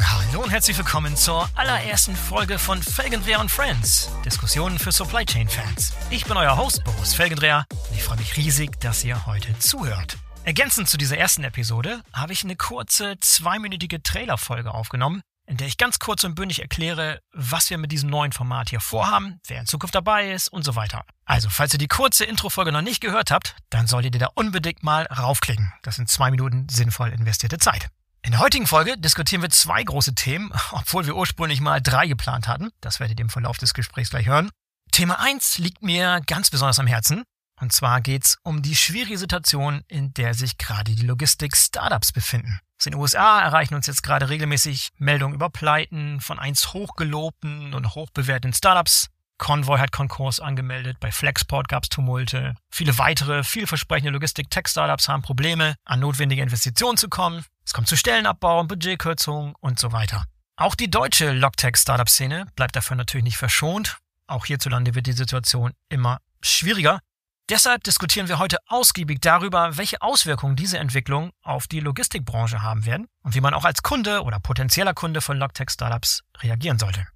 Hallo und herzlich willkommen zur allerersten Folge von Felgendreher und Friends. Diskussionen für Supply Chain Fans. Ich bin euer Host Boris Felgendreher und ich freue mich riesig, dass ihr heute zuhört. Ergänzend zu dieser ersten Episode habe ich eine kurze zweiminütige Trailerfolge aufgenommen, in der ich ganz kurz und bündig erkläre, was wir mit diesem neuen Format hier vorhaben, wer in Zukunft dabei ist und so weiter. Also, falls ihr die kurze Introfolge noch nicht gehört habt, dann solltet ihr da unbedingt mal raufklicken. Das sind zwei Minuten sinnvoll investierte Zeit. In der heutigen Folge diskutieren wir zwei große Themen, obwohl wir ursprünglich mal drei geplant hatten. Das werdet ihr im Verlauf des Gesprächs gleich hören. Thema 1 liegt mir ganz besonders am Herzen. Und zwar geht's um die schwierige Situation, in der sich gerade die Logistik-Startups befinden. Aus den USA erreichen uns jetzt gerade regelmäßig Meldungen über Pleiten von einst hochgelobten und hochbewerteten Startups. Convoy hat Konkurs angemeldet, bei Flexport gab's Tumulte. Viele weitere, vielversprechende Logistik-Tech-Startups haben Probleme, an notwendige Investitionen zu kommen. Es kommt zu Stellenabbau, Budgetkürzungen und so weiter. Auch die deutsche Logtech-Startup-Szene bleibt dafür natürlich nicht verschont. Auch hierzulande wird die Situation immer schwieriger. Deshalb diskutieren wir heute ausgiebig darüber, welche Auswirkungen diese Entwicklung auf die Logistikbranche haben werden und wie man auch als Kunde oder potenzieller Kunde von Logtech-Startups reagieren sollte.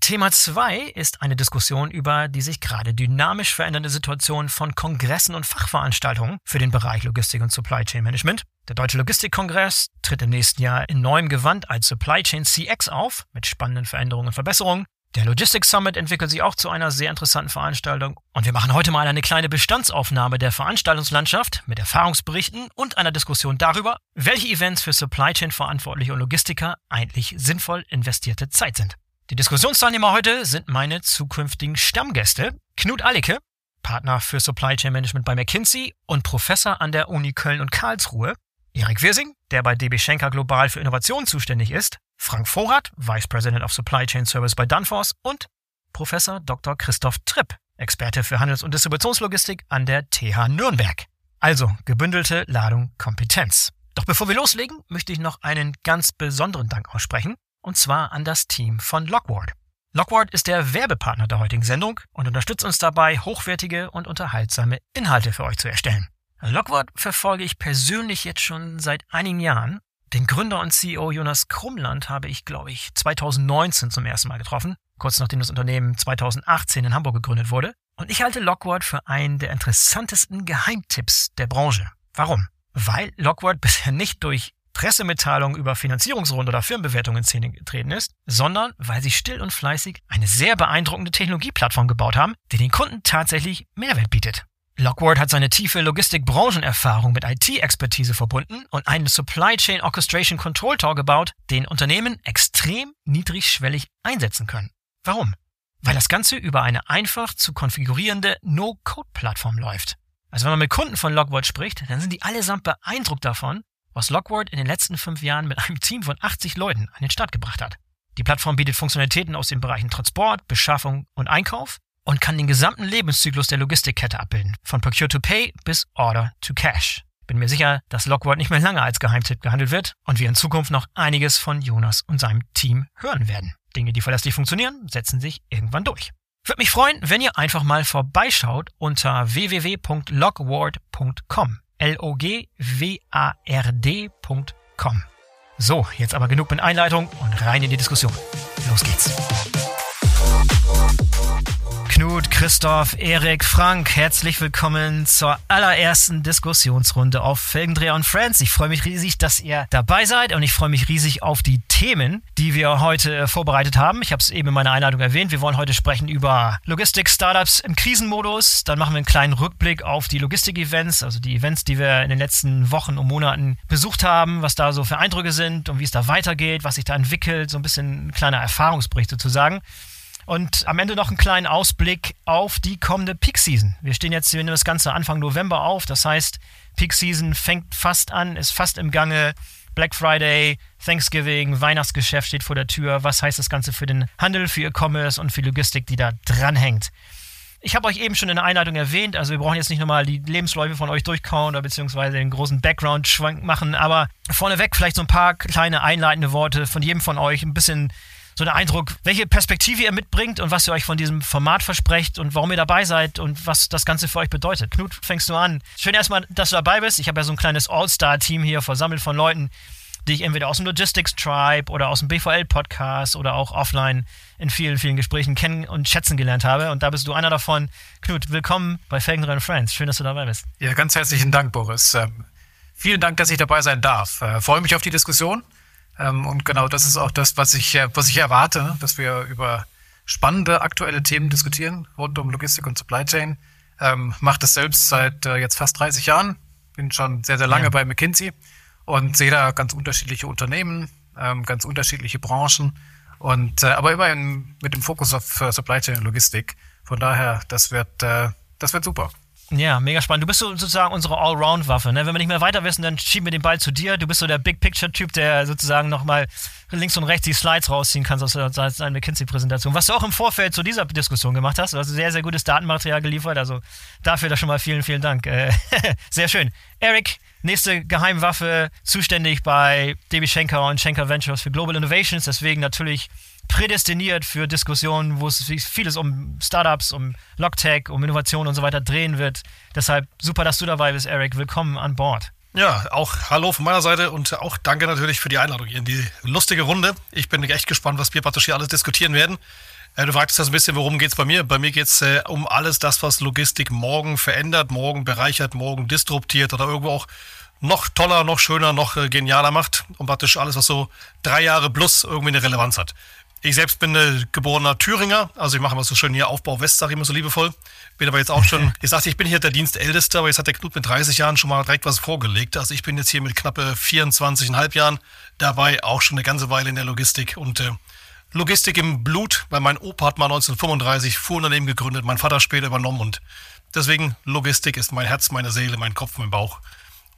Thema 2 ist eine Diskussion über die sich gerade dynamisch verändernde Situation von Kongressen und Fachveranstaltungen für den Bereich Logistik und Supply Chain Management. Der Deutsche Logistikkongress tritt im nächsten Jahr in neuem Gewand als Supply Chain CX auf, mit spannenden Veränderungen und Verbesserungen. Der Logistics Summit entwickelt sich auch zu einer sehr interessanten Veranstaltung. Und wir machen heute mal eine kleine Bestandsaufnahme der Veranstaltungslandschaft mit Erfahrungsberichten und einer Diskussion darüber, welche Events für Supply Chain Verantwortliche und Logistiker eigentlich sinnvoll investierte Zeit sind. Die Diskussionsteilnehmer heute sind meine zukünftigen Stammgäste. Knut Allicke, Partner für Supply Chain Management bei McKinsey und Professor an der Uni Köln und Karlsruhe. Erik Wirsing, der bei DB Schenker global für Innovation zuständig ist. Frank Vorrat, Vice President of Supply Chain Service bei Danfoss und Professor Dr. Christoph Tripp, Experte für Handels- und Distributionslogistik an der TH Nürnberg. Also gebündelte Ladung Kompetenz. Doch bevor wir loslegen, möchte ich noch einen ganz besonderen Dank aussprechen und zwar an das Team von Lockward. Lockward ist der Werbepartner der heutigen Sendung und unterstützt uns dabei, hochwertige und unterhaltsame Inhalte für euch zu erstellen. Lockward verfolge ich persönlich jetzt schon seit einigen Jahren. Den Gründer und CEO Jonas Krumland habe ich, glaube ich, 2019 zum ersten Mal getroffen, kurz nachdem das Unternehmen 2018 in Hamburg gegründet wurde. Und ich halte Lockward für einen der interessantesten Geheimtipps der Branche. Warum? Weil Lockward bisher nicht durch Pressemitteilung über Finanzierungsrunden oder Firmenbewertungen in Szene getreten ist, sondern weil sie still und fleißig eine sehr beeindruckende Technologieplattform gebaut haben, die den Kunden tatsächlich Mehrwert bietet. Lockward hat seine tiefe Logistik-Branchenerfahrung mit IT-Expertise verbunden und einen Supply Chain Orchestration Control Tower gebaut, den Unternehmen extrem niedrigschwellig einsetzen können. Warum? Weil das Ganze über eine einfach zu konfigurierende No-Code-Plattform läuft. Also wenn man mit Kunden von Lockward spricht, dann sind die allesamt beeindruckt davon, was Lockward in den letzten fünf Jahren mit einem Team von 80 Leuten an den Start gebracht hat. Die Plattform bietet Funktionalitäten aus den Bereichen Transport, Beschaffung und Einkauf und kann den gesamten Lebenszyklus der Logistikkette abbilden, von Procure to Pay bis Order to Cash. Bin mir sicher, dass Lockward nicht mehr lange als Geheimtipp gehandelt wird und wir in Zukunft noch einiges von Jonas und seinem Team hören werden. Dinge, die verlässlich funktionieren, setzen sich irgendwann durch. Würde mich freuen, wenn ihr einfach mal vorbeischaut unter www.lockward.com. L-O-G-W-A-R-D.com. So, jetzt aber genug mit Einleitung und rein in die Diskussion. Los geht's. Knut, Christoph, Erik, Frank, herzlich willkommen zur allerersten Diskussionsrunde auf Felgendreher und Friends. Ich freue mich riesig, dass ihr dabei seid und ich freue mich riesig auf die Themen, die wir heute vorbereitet haben. Ich habe es eben in meiner Einladung erwähnt. Wir wollen heute sprechen über Logistik-Startups im Krisenmodus. Dann machen wir einen kleinen Rückblick auf die Logistik-Events, also die Events, die wir in den letzten Wochen und Monaten besucht haben, was da so für Eindrücke sind und wie es da weitergeht, was sich da entwickelt. So ein bisschen ein kleiner Erfahrungsbericht sozusagen. Und am Ende noch einen kleinen Ausblick auf die kommende Peak Season. Wir stehen jetzt, wir nehmen das Ganze Anfang November auf. Das heißt, Peak Season fängt fast an, ist fast im Gange. Black Friday, Thanksgiving, Weihnachtsgeschäft steht vor der Tür. Was heißt das Ganze für den Handel, für E-Commerce und für Logistik, die da dranhängt? Ich habe euch eben schon in der Einleitung erwähnt, also wir brauchen jetzt nicht nochmal die Lebensläufe von euch durchkauen oder beziehungsweise den großen Background-Schwank machen, aber vorneweg vielleicht so ein paar kleine einleitende Worte von jedem von euch, ein bisschen so der Eindruck, welche Perspektive ihr mitbringt und was ihr euch von diesem Format versprecht und warum ihr dabei seid und was das Ganze für euch bedeutet. Knut, fängst du an. Schön erstmal, dass du dabei bist. Ich habe ja so ein kleines All-Star-Team hier versammelt von Leuten, die ich entweder aus dem Logistics Tribe oder aus dem BVL-Podcast oder auch offline in vielen, vielen Gesprächen kennen und schätzen gelernt habe. Und da bist du einer davon. Knut, willkommen bei Felgenrein Friends. Schön, dass du dabei bist. Ja, ganz herzlichen Dank, Boris. Ähm, vielen Dank, dass ich dabei sein darf. Äh, freue mich auf die Diskussion. Ähm, und genau das ist auch das, was ich, äh, was ich erwarte, dass wir über spannende aktuelle Themen diskutieren rund um Logistik und Supply Chain. Ähm, mache das selbst seit äh, jetzt fast 30 Jahren. Bin schon sehr, sehr lange ja. bei McKinsey und sehe da ganz unterschiedliche Unternehmen, ähm, ganz unterschiedliche Branchen und äh, aber immerhin mit dem Fokus auf äh, Supply Chain und Logistik. Von daher, das wird, äh, das wird super. Ja, mega spannend. Du bist so, sozusagen unsere Allround-Waffe. Ne? Wenn wir nicht mehr weiter wissen, dann schieben wir den Ball zu dir. Du bist so der Big-Picture-Typ, der sozusagen nochmal links und rechts die Slides rausziehen kannst aus seiner McKinsey-Präsentation. Was du auch im Vorfeld zu dieser Diskussion gemacht hast. Du hast sehr, sehr gutes Datenmaterial geliefert. Also dafür da schon mal vielen, vielen Dank. Äh, sehr schön. Eric, nächste Geheimwaffe, zuständig bei DB Schenker und Schenker Ventures für Global Innovations. Deswegen natürlich prädestiniert für Diskussionen, wo es vieles um Startups, um Logtech, um Innovation und so weiter drehen wird. Deshalb super, dass du dabei bist, Eric. Willkommen an Bord. Ja, auch Hallo von meiner Seite und auch danke natürlich für die Einladung hier in die lustige Runde. Ich bin echt gespannt, was wir praktisch hier alles diskutieren werden. Äh, du fragtest das ein bisschen, worum geht es bei mir? Bei mir geht es äh, um alles das, was Logistik morgen verändert, morgen bereichert, morgen disruptiert oder irgendwo auch noch toller, noch schöner, noch äh, genialer macht und praktisch alles, was so drei Jahre plus irgendwie eine Relevanz hat. Ich selbst bin äh, geborener Thüringer, also ich mache immer so schön hier Aufbau West, sage ich immer so liebevoll. Bin aber jetzt auch schon, ich sagte, ich bin hier der Dienstälteste, aber jetzt hat der Knut mit 30 Jahren schon mal direkt was vorgelegt. Also ich bin jetzt hier mit knappe 24,5 Jahren dabei, auch schon eine ganze Weile in der Logistik und äh, Logistik im Blut, weil mein Opa hat mal 1935 Fuhrunternehmen gegründet, mein Vater später übernommen und deswegen Logistik ist mein Herz, meine Seele, mein Kopf, mein Bauch.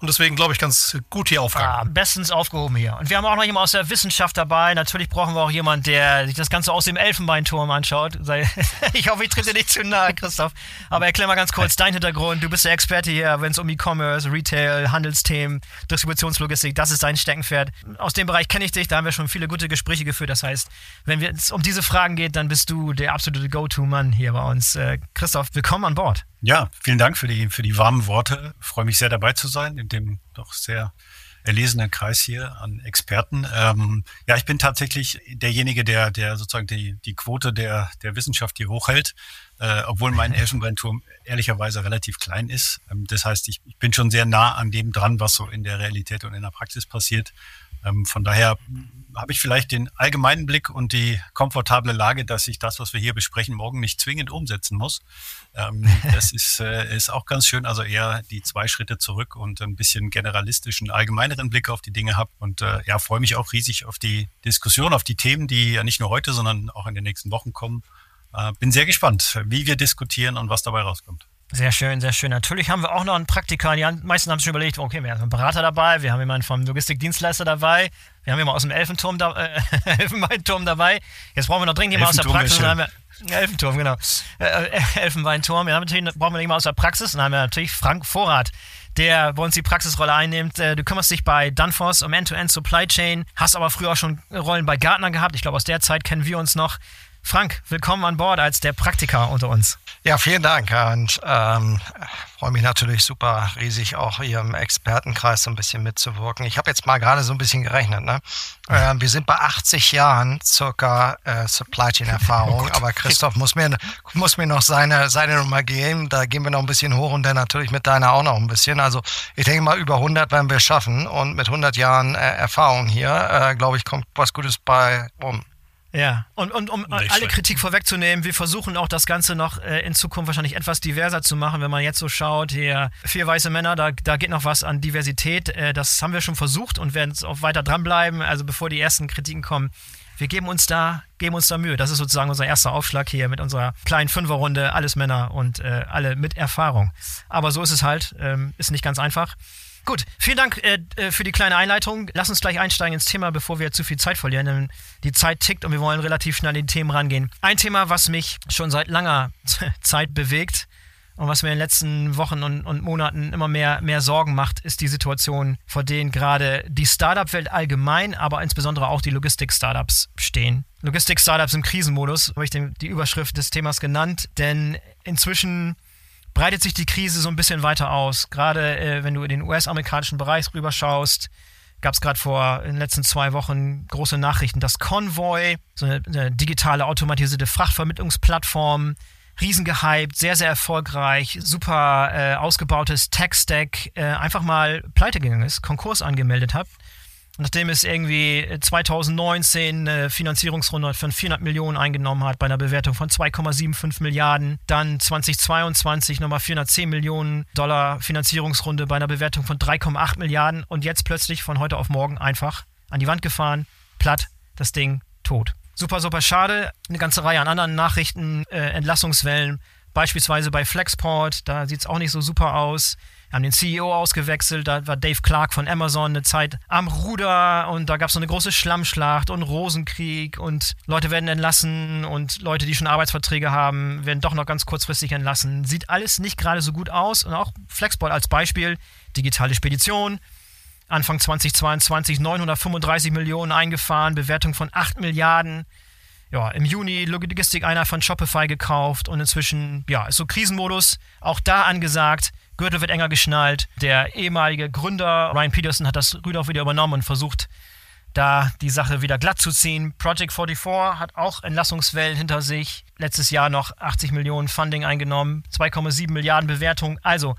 Und deswegen glaube ich ganz gut hier aufgehoben. Ah, bestens aufgehoben hier. Und wir haben auch noch jemanden aus der Wissenschaft dabei. Natürlich brauchen wir auch jemanden, der sich das Ganze aus dem Elfenbeinturm anschaut. ich hoffe, ich trete dir nicht zu nahe, Christoph. Aber erklär mal ganz kurz deinen Hintergrund. Du bist der Experte hier, wenn es um E-Commerce, Retail, Handelsthemen, Distributionslogistik, das ist dein Steckenpferd. Aus dem Bereich kenne ich dich, da haben wir schon viele gute Gespräche geführt. Das heißt, wenn es um diese Fragen geht, dann bist du der absolute Go-To-Mann hier bei uns. Äh, Christoph, willkommen an Bord. Ja, vielen Dank für die, für die warmen Worte. Ich freue mich sehr dabei zu sein in dem doch sehr erlesenen Kreis hier an Experten. Ähm, ja, ich bin tatsächlich derjenige, der, der sozusagen die, die Quote der, der Wissenschaft hier hochhält, äh, obwohl mein Elfenbeinturm ehrlicherweise relativ klein ist. Ähm, das heißt, ich, ich bin schon sehr nah an dem dran, was so in der Realität und in der Praxis passiert. Ähm, von daher habe ich vielleicht den allgemeinen Blick und die komfortable Lage, dass ich das, was wir hier besprechen, morgen nicht zwingend umsetzen muss. Ähm, das ist, äh, ist auch ganz schön. Also eher die zwei Schritte zurück und ein bisschen generalistischen, allgemeineren Blick auf die Dinge habe. Und äh, ja, freue mich auch riesig auf die Diskussion, auf die Themen, die ja nicht nur heute, sondern auch in den nächsten Wochen kommen. Äh, bin sehr gespannt, wie wir diskutieren und was dabei rauskommt. Sehr schön, sehr schön. Natürlich haben wir auch noch einen Praktiker. Die meisten haben sich überlegt, okay, wir haben einen Berater dabei, wir haben jemanden vom Logistikdienstleister dabei, wir haben jemanden aus dem Elfenturm, da, äh, Elfenbeinturm dabei. Jetzt brauchen wir noch dringend jemanden aus der Praxis. Dann haben wir, Elfenturm, genau. Äh, äh Elfenbeinturm. Ja, natürlich brauchen wir jemanden aus der Praxis. Dann haben wir natürlich Frank Vorrat, der bei uns die Praxisrolle einnimmt. Äh, du kümmerst dich bei Danfoss um End-to-End -End Supply Chain, hast aber früher auch schon Rollen bei Gartner gehabt. Ich glaube, aus der Zeit kennen wir uns noch. Frank, willkommen an Bord als der Praktiker unter uns. Ja, vielen Dank und ähm, freue mich natürlich super riesig auch hier im Expertenkreis so ein bisschen mitzuwirken. Ich habe jetzt mal gerade so ein bisschen gerechnet. Ne? Äh, wir sind bei 80 Jahren circa äh, Supply Chain Erfahrung, oh aber Christoph muss mir muss mir noch seine seine Nummer geben. Da gehen wir noch ein bisschen hoch und dann natürlich mit deiner auch noch ein bisschen. Also ich denke mal über 100 werden wir schaffen und mit 100 Jahren äh, Erfahrung hier, äh, glaube ich, kommt was Gutes bei rum. Ja, und, und um Nicht alle Kritik vorwegzunehmen, wir versuchen auch das Ganze noch äh, in Zukunft wahrscheinlich etwas diverser zu machen. Wenn man jetzt so schaut, hier vier weiße Männer, da, da geht noch was an Diversität. Äh, das haben wir schon versucht und werden auch weiter dranbleiben. Also bevor die ersten Kritiken kommen, wir geben uns da, geben uns da Mühe. Das ist sozusagen unser erster Aufschlag hier mit unserer kleinen Fünferrunde, alles Männer und äh, alle mit Erfahrung. Aber so ist es halt, ähm, ist nicht ganz einfach. Gut, vielen Dank äh, äh, für die kleine Einleitung. Lass uns gleich einsteigen ins Thema, bevor wir zu viel Zeit verlieren, denn die Zeit tickt und wir wollen relativ schnell in die Themen rangehen. Ein Thema, was mich schon seit langer Zeit bewegt Und was mir in den letzten Wochen und, und Monaten immer mehr, mehr Sorgen macht, ist die Situation, vor denen gerade die Startup-Welt allgemein, aber insbesondere auch die Logistik-Startups stehen. Logistik-Startups im Krisenmodus, habe ich den, die Überschrift des Themas genannt, denn inzwischen breitet sich die Krise so ein bisschen weiter aus. Gerade äh, wenn du in den US-amerikanischen Bereich rüberschaust, gab es gerade vor in den letzten zwei Wochen große Nachrichten, dass Convoy, so eine, eine digitale automatisierte Frachtvermittlungsplattform, riesengehypt, sehr, sehr erfolgreich, super äh, ausgebautes Tech-Stack, äh, einfach mal pleite gegangen ist, Konkurs angemeldet hat. Nachdem es irgendwie 2019 eine Finanzierungsrunde von 400 Millionen eingenommen hat, bei einer Bewertung von 2,75 Milliarden, dann 2022 nochmal 410 Millionen Dollar Finanzierungsrunde bei einer Bewertung von 3,8 Milliarden und jetzt plötzlich von heute auf morgen einfach an die Wand gefahren, platt, das Ding tot. Super, super schade. Eine ganze Reihe an anderen Nachrichten, äh, Entlassungswellen, beispielsweise bei Flexport, da sieht es auch nicht so super aus. Haben den CEO ausgewechselt, da war Dave Clark von Amazon eine Zeit am Ruder und da gab es so eine große Schlammschlacht und Rosenkrieg und Leute werden entlassen und Leute, die schon Arbeitsverträge haben, werden doch noch ganz kurzfristig entlassen. Sieht alles nicht gerade so gut aus und auch Flexport als Beispiel, digitale Spedition, Anfang 2022 935 Millionen eingefahren, Bewertung von 8 Milliarden. Ja, im Juni Logistik einer von Shopify gekauft und inzwischen, ja, ist so Krisenmodus, auch da angesagt. Gürtel wird enger geschnallt. Der ehemalige Gründer Ryan Peterson hat das Rüder wieder übernommen und versucht, da die Sache wieder glatt zu ziehen. Project 44 hat auch Entlassungswellen hinter sich. Letztes Jahr noch 80 Millionen Funding eingenommen, 2,7 Milliarden Bewertung. Also,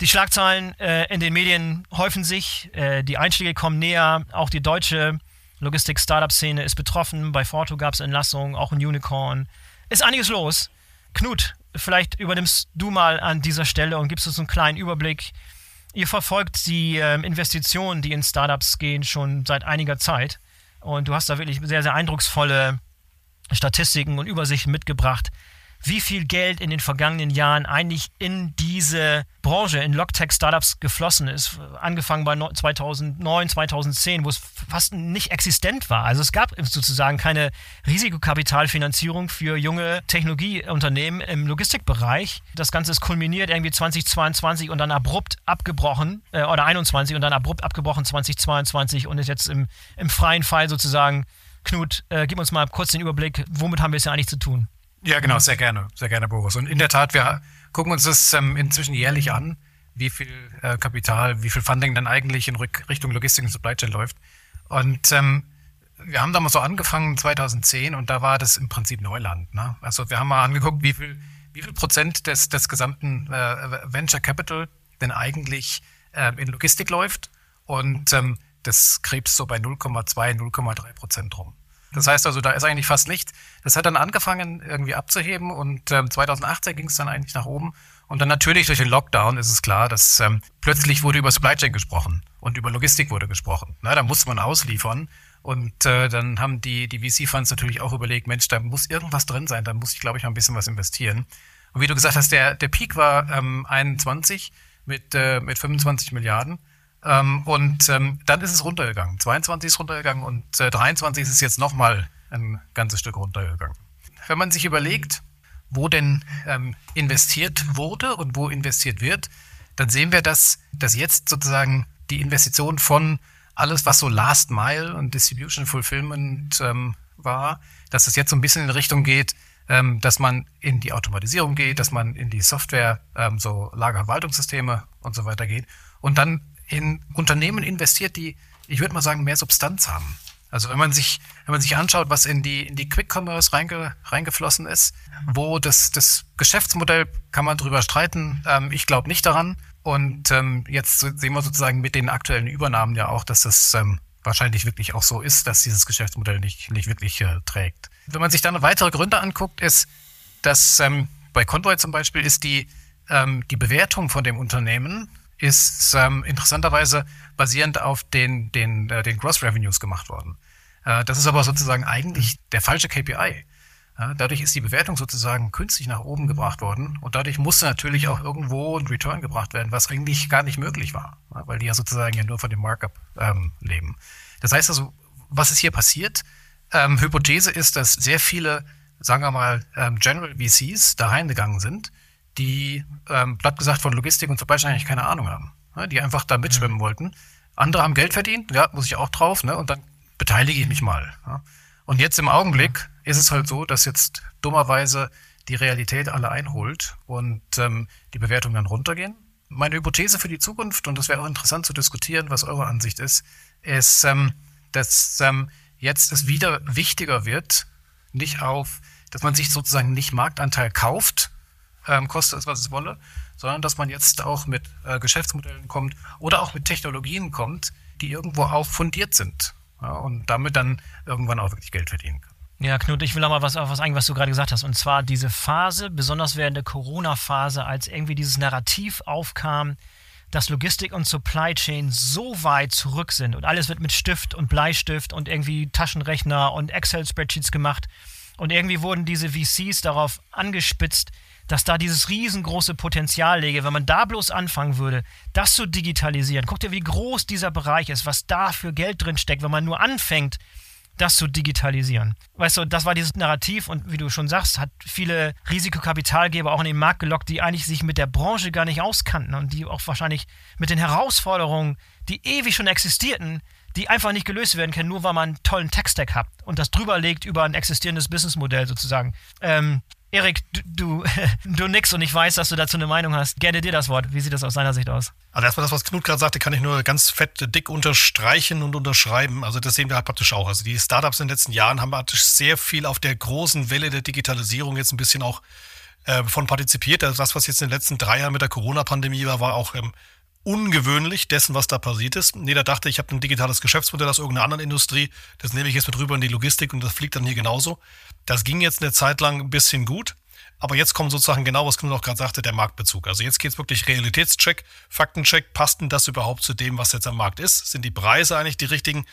die Schlagzeilen äh, in den Medien häufen sich, äh, die Einschläge kommen näher, auch die deutsche Logistik-Startup-Szene ist betroffen. Bei Forto gab es Entlassungen, auch ein Unicorn. Ist einiges los. Knut, vielleicht übernimmst du mal an dieser Stelle und gibst uns einen kleinen Überblick. Ihr verfolgt die äh, Investitionen, die in Startups gehen, schon seit einiger Zeit. Und du hast da wirklich sehr, sehr eindrucksvolle Statistiken und Übersichten mitgebracht wie viel Geld in den vergangenen Jahren eigentlich in diese Branche, in Logtech-Startups geflossen ist. Angefangen bei 2009, 2010, wo es fast nicht existent war. Also es gab sozusagen keine Risikokapitalfinanzierung für junge Technologieunternehmen im Logistikbereich. Das Ganze ist kulminiert irgendwie 2022 und dann abrupt abgebrochen, äh, oder 21 und dann abrupt abgebrochen 2022 und ist jetzt im, im freien Fall sozusagen. Knut, äh, gib uns mal kurz den Überblick, womit haben wir es ja eigentlich zu tun? Ja, genau, sehr gerne, sehr gerne, Boris. Und in der Tat, wir gucken uns das ähm, inzwischen jährlich an, wie viel äh, Kapital, wie viel Funding dann eigentlich in Richtung Logistik und Supply Chain läuft. Und ähm, wir haben damals so angefangen 2010 und da war das im Prinzip Neuland. Ne? Also wir haben mal angeguckt, wie viel, wie viel Prozent des, des gesamten äh, Venture Capital denn eigentlich äh, in Logistik läuft. Und ähm, das krebst so bei 0,2, 0,3 Prozent rum. Das heißt also, da ist eigentlich fast nichts. Das hat dann angefangen irgendwie abzuheben und ähm, 2018 ging es dann eigentlich nach oben. Und dann natürlich durch den Lockdown ist es klar, dass ähm, plötzlich wurde über Supply Chain gesprochen und über Logistik wurde gesprochen. Na, da musste man ausliefern. Und äh, dann haben die, die VC-Funds natürlich auch überlegt, Mensch, da muss irgendwas drin sein, da muss ich, glaube ich, mal ein bisschen was investieren. Und wie du gesagt hast, der, der Peak war ähm, 21 mit, äh, mit 25 Milliarden. Ähm, und ähm, dann ist es runtergegangen. 22 ist runtergegangen und äh, 23 ist es jetzt nochmal ein ganzes Stück runtergegangen. Wenn man sich überlegt, wo denn ähm, investiert wurde und wo investiert wird, dann sehen wir, dass, dass jetzt sozusagen die Investition von alles, was so Last Mile und Distribution Fulfillment ähm, war, dass es jetzt so ein bisschen in Richtung geht, ähm, dass man in die Automatisierung geht, dass man in die Software, ähm, so Lagerverwaltungssysteme und so weiter geht. Und dann in Unternehmen investiert, die, ich würde mal sagen, mehr Substanz haben. Also wenn man sich, wenn man sich anschaut, was in die, in die Quick Commerce reinge, reingeflossen ist, wo das, das Geschäftsmodell kann man drüber streiten. Ähm, ich glaube nicht daran. Und ähm, jetzt sehen wir sozusagen mit den aktuellen Übernahmen ja auch, dass das ähm, wahrscheinlich wirklich auch so ist, dass dieses Geschäftsmodell nicht, nicht wirklich äh, trägt. Wenn man sich dann weitere Gründe anguckt, ist, dass ähm, bei Convoy zum Beispiel ist die, ähm, die Bewertung von dem Unternehmen ist ähm, interessanterweise basierend auf den, den, äh, den Gross Revenues gemacht worden. Äh, das ist aber sozusagen eigentlich der falsche KPI. Ja, dadurch ist die Bewertung sozusagen künstlich nach oben gebracht worden und dadurch musste natürlich auch irgendwo ein Return gebracht werden, was eigentlich gar nicht möglich war, weil die ja sozusagen ja nur von dem Markup ähm, leben. Das heißt also, was ist hier passiert? Ähm, Hypothese ist, dass sehr viele, sagen wir mal, ähm, General VCs da reingegangen sind, die, ähm, platt gesagt, von Logistik und Supply Chain eigentlich keine Ahnung haben. Ne? Die einfach da mitschwimmen mhm. wollten. Andere haben Geld verdient, ja, muss ich auch drauf, ne? Und dann beteilige ich mich mal. Ja? Und jetzt im Augenblick ist es halt so, dass jetzt dummerweise die Realität alle einholt und ähm, die Bewertungen dann runtergehen. Meine Hypothese für die Zukunft, und das wäre auch interessant zu diskutieren, was eure Ansicht ist, ist, ähm, dass ähm, jetzt es wieder wichtiger wird, nicht auf, dass man sich sozusagen nicht Marktanteil kauft, ähm, koste es, was es wolle, sondern dass man jetzt auch mit äh, Geschäftsmodellen kommt oder auch mit Technologien kommt, die irgendwo auch fundiert sind ja, und damit dann irgendwann auch wirklich Geld verdienen kann. Ja, Knut, ich will noch mal was auf was eingehen, was du gerade gesagt hast. Und zwar diese Phase, besonders während der Corona-Phase, als irgendwie dieses Narrativ aufkam, dass Logistik und Supply Chain so weit zurück sind und alles wird mit Stift und Bleistift und irgendwie Taschenrechner und Excel-Spreadsheets gemacht. Und irgendwie wurden diese VCs darauf angespitzt, dass da dieses riesengroße Potenzial läge, wenn man da bloß anfangen würde, das zu digitalisieren. Guck dir, wie groß dieser Bereich ist, was da für Geld drin steckt, wenn man nur anfängt, das zu digitalisieren. Weißt du, das war dieses Narrativ und wie du schon sagst, hat viele Risikokapitalgeber auch in den Markt gelockt, die eigentlich sich mit der Branche gar nicht auskannten und die auch wahrscheinlich mit den Herausforderungen, die ewig schon existierten, die einfach nicht gelöst werden können, nur weil man einen tollen Tech-Stack hat und das drüber legt über ein existierendes Businessmodell sozusagen. Ähm, Erik, du, du, du nix und ich weiß, dass du dazu eine Meinung hast. Gerne dir das Wort. Wie sieht das aus deiner Sicht aus? Also erstmal das, was Knut gerade sagte, kann ich nur ganz fett dick unterstreichen und unterschreiben. Also das sehen wir halt praktisch auch. Also die Startups in den letzten Jahren haben praktisch sehr viel auf der großen Welle der Digitalisierung jetzt ein bisschen auch äh, von partizipiert. Also das, was jetzt in den letzten drei Jahren mit der Corona-Pandemie war, war auch ähm, ungewöhnlich dessen, was da passiert ist. Jeder dachte, ich habe ein digitales Geschäftsmodell aus irgendeiner anderen Industrie, das nehme ich jetzt mit rüber in die Logistik und das fliegt dann hier genauso. Das ging jetzt eine Zeit lang ein bisschen gut. Aber jetzt kommt sozusagen genau, was Knut auch gerade sagte, der Marktbezug. Also jetzt geht es wirklich Realitätscheck, Faktencheck. Passt denn das überhaupt zu dem, was jetzt am Markt ist? Sind die Preise eigentlich die richtigen?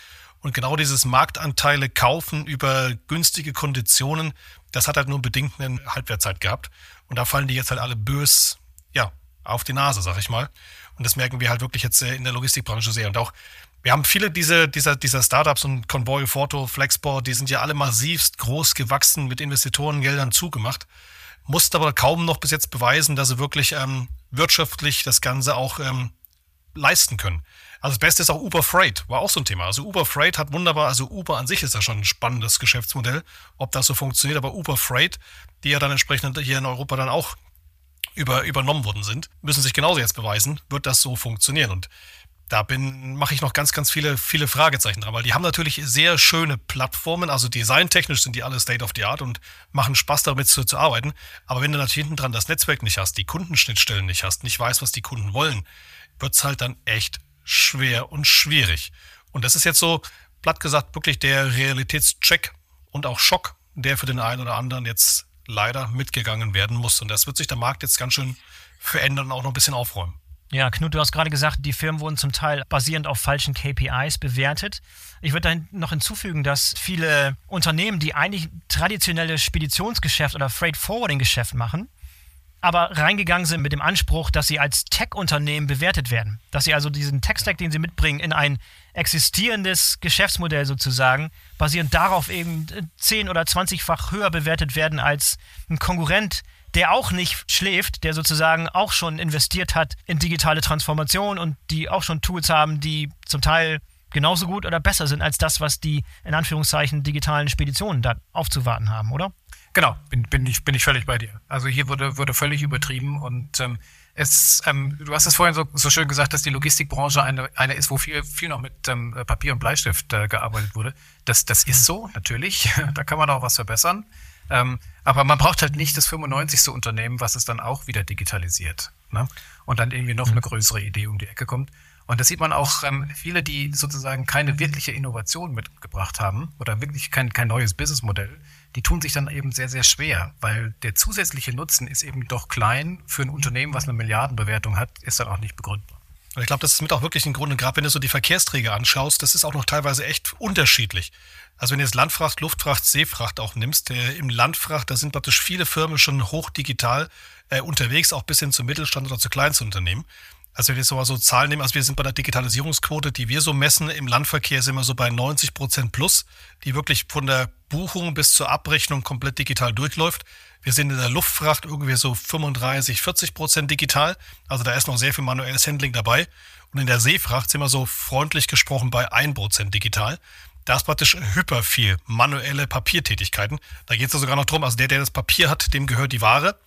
Und genau dieses Marktanteile kaufen über günstige Konditionen, das hat halt nur bedingt eine Halbwertzeit gehabt. Und da fallen die jetzt halt alle bös, ja, auf die Nase, sag ich mal. Und das merken wir halt wirklich jetzt äh, in der Logistikbranche sehr. Und auch, wir haben viele dieser, dieser, dieser Startups und Convoy, Forto, Flexport, die sind ja alle massivst groß gewachsen, mit Investorengeldern zugemacht, mussten aber kaum noch bis jetzt beweisen, dass sie wirklich ähm, wirtschaftlich das Ganze auch ähm, leisten können. Also das Beste ist auch Uber Freight, war auch so ein Thema. Also Uber Freight hat wunderbar, also Uber an sich ist ja schon ein spannendes Geschäftsmodell, ob das so funktioniert, aber Uber Freight, die ja dann entsprechend hier in Europa dann auch über, übernommen worden sind, müssen sich genauso jetzt beweisen, wird das so funktionieren. Und da bin, mache ich noch ganz, ganz viele, viele Fragezeichen dran, weil die haben natürlich sehr schöne Plattformen, also designtechnisch sind die alle State of the Art und machen Spaß damit zu, zu arbeiten. Aber wenn du natürlich hinten dran das Netzwerk nicht hast, die Kundenschnittstellen nicht hast, nicht weißt, was die Kunden wollen, wird's halt dann echt schwer und schwierig. Und das ist jetzt so, platt gesagt, wirklich der Realitätscheck und auch Schock, der für den einen oder anderen jetzt leider mitgegangen werden muss. Und das wird sich der Markt jetzt ganz schön verändern und auch noch ein bisschen aufräumen. Ja, Knut, du hast gerade gesagt, die Firmen wurden zum Teil basierend auf falschen KPIs bewertet. Ich würde dann noch hinzufügen, dass viele Unternehmen, die eigentlich traditionelles Speditionsgeschäft oder Freight Forwarding Geschäft machen, aber reingegangen sind mit dem Anspruch, dass sie als Tech-Unternehmen bewertet werden. Dass sie also diesen Tech-Stack, den sie mitbringen, in ein existierendes Geschäftsmodell sozusagen, basierend darauf eben 10 oder 20-fach höher bewertet werden als ein Konkurrent, der auch nicht schläft, der sozusagen auch schon investiert hat in digitale Transformation und die auch schon Tools haben, die zum Teil genauso gut oder besser sind als das, was die in Anführungszeichen digitalen Speditionen da aufzuwarten haben, oder? Genau, bin, bin, ich, bin ich völlig bei dir. Also hier wurde, wurde völlig übertrieben und ähm, es, ähm, du hast es vorhin so, so schön gesagt, dass die Logistikbranche eine, eine ist, wo viel, viel noch mit ähm, Papier und Bleistift äh, gearbeitet wurde. Das, das ist so, natürlich. da kann man auch was verbessern. Ähm, aber man braucht halt nicht das 95. Unternehmen, was es dann auch wieder digitalisiert. Ne? Und dann irgendwie noch eine größere Idee um die Ecke kommt. Und das sieht man auch, ähm, viele, die sozusagen keine wirkliche Innovation mitgebracht haben oder wirklich kein, kein neues Businessmodell, die tun sich dann eben sehr, sehr schwer, weil der zusätzliche Nutzen ist eben doch klein. Für ein Unternehmen, was eine Milliardenbewertung hat, ist dann auch nicht begründbar. Ich glaube, das ist mit auch wirklich ein Grund. Und gerade wenn du so die Verkehrsträger anschaust, das ist auch noch teilweise echt unterschiedlich. Also wenn du jetzt Landfracht, Luftfracht, Seefracht auch nimmst, äh, im Landfracht, da sind praktisch viele Firmen schon hochdigital äh, unterwegs, auch bis hin zum Mittelstand oder zu Kleinstunternehmen. Also wenn wir jetzt so Zahlen nehmen, also wir sind bei der Digitalisierungsquote, die wir so messen im Landverkehr, sind wir so bei 90 Prozent plus, die wirklich von der Buchung bis zur Abrechnung komplett digital durchläuft. Wir sind in der Luftfracht irgendwie so 35, 40 Prozent digital. Also da ist noch sehr viel manuelles Handling dabei. Und in der Seefracht sind wir so freundlich gesprochen bei 1 Prozent digital. Da ist praktisch hyper viel manuelle Papiertätigkeiten. Da geht es ja sogar noch drum, also der, der das Papier hat, dem gehört die Ware.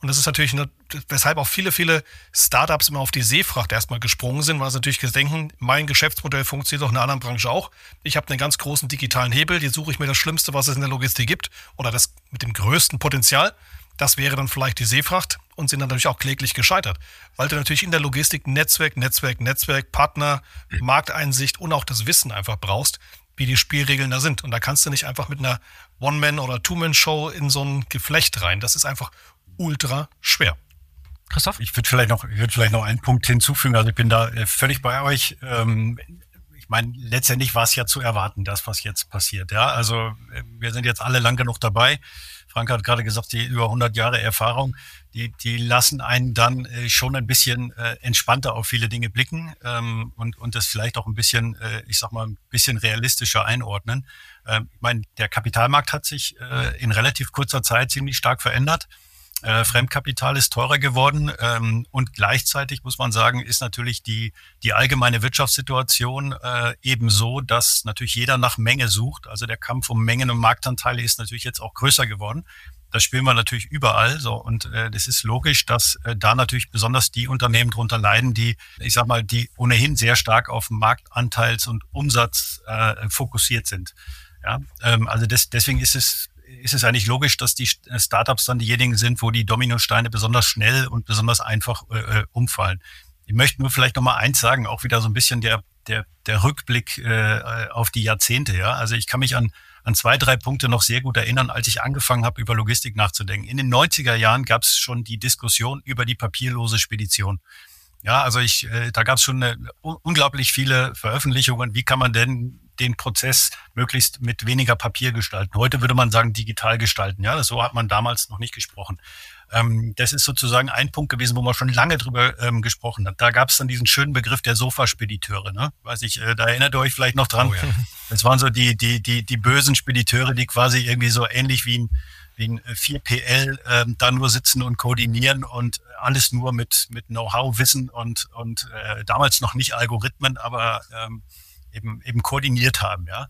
Und das ist natürlich, eine, weshalb auch viele, viele Startups immer auf die Seefracht erstmal gesprungen sind, weil sie natürlich denken, mein Geschäftsmodell funktioniert auch in einer anderen Branche auch. Ich habe einen ganz großen digitalen Hebel, jetzt suche ich mir das Schlimmste, was es in der Logistik gibt, oder das mit dem größten Potenzial. Das wäre dann vielleicht die Seefracht und sind dann natürlich auch kläglich gescheitert, weil du natürlich in der Logistik Netzwerk, Netzwerk, Netzwerk, Partner, Markteinsicht und auch das Wissen einfach brauchst, wie die Spielregeln da sind. Und da kannst du nicht einfach mit einer One-Man- oder Two-Man-Show in so ein Geflecht rein. Das ist einfach ultra schwer. Christoph? Ich würde vielleicht noch, ich würde vielleicht noch einen Punkt hinzufügen. Also ich bin da äh, völlig bei euch. Ähm, ich meine, letztendlich war es ja zu erwarten, das, was jetzt passiert. Ja, also äh, wir sind jetzt alle lang genug dabei. Frank hat gerade gesagt, die über 100 Jahre Erfahrung, die, die lassen einen dann äh, schon ein bisschen entspannter auf viele Dinge blicken ähm, und, und das vielleicht auch ein bisschen, ich sag mal, ein bisschen realistischer einordnen. Ähm, ich meine, der Kapitalmarkt hat sich in relativ kurzer Zeit ziemlich stark verändert. Äh, Fremdkapital ist teurer geworden ähm, und gleichzeitig muss man sagen, ist natürlich die, die allgemeine Wirtschaftssituation äh, ebenso, dass natürlich jeder nach Menge sucht. Also der Kampf um Mengen und Marktanteile ist natürlich jetzt auch größer geworden. Das spielen wir natürlich überall so und äh, das ist logisch, dass äh, da natürlich besonders die Unternehmen drunter leiden, die, ich sag mal, die ohnehin sehr stark auf Marktanteils- und Umsatz äh, fokussiert sind. Ja, ähm, also das, deswegen ist es ist es eigentlich logisch, dass die Startups dann diejenigen sind, wo die Dominosteine besonders schnell und besonders einfach äh, äh, umfallen. Ich möchte nur vielleicht noch mal eins sagen, auch wieder so ein bisschen der der der Rückblick äh, auf die Jahrzehnte. Ja, also ich kann mich an an zwei, drei Punkte noch sehr gut erinnern, als ich angefangen habe, über Logistik nachzudenken. In den 90er Jahren gab es schon die Diskussion über die papierlose Spedition. Ja, also ich, äh, da gab es schon eine, unglaublich viele Veröffentlichungen. Wie kann man denn den Prozess möglichst mit weniger Papier gestalten. Heute würde man sagen, digital gestalten. Ja, so hat man damals noch nicht gesprochen. Ähm, das ist sozusagen ein Punkt gewesen, wo man schon lange drüber ähm, gesprochen hat. Da gab es dann diesen schönen Begriff der Sofaspediteure. Ne? Weiß ich, äh, da erinnert ihr euch vielleicht noch dran. Oh, ja. Das waren so die, die, die, die bösen Spediteure, die quasi irgendwie so ähnlich wie ein wie ein 4PL äh, ähm, da nur sitzen und koordinieren und alles nur mit, mit Know-how, Wissen und, und äh, damals noch nicht Algorithmen, aber ähm, eben, eben koordiniert haben, ja.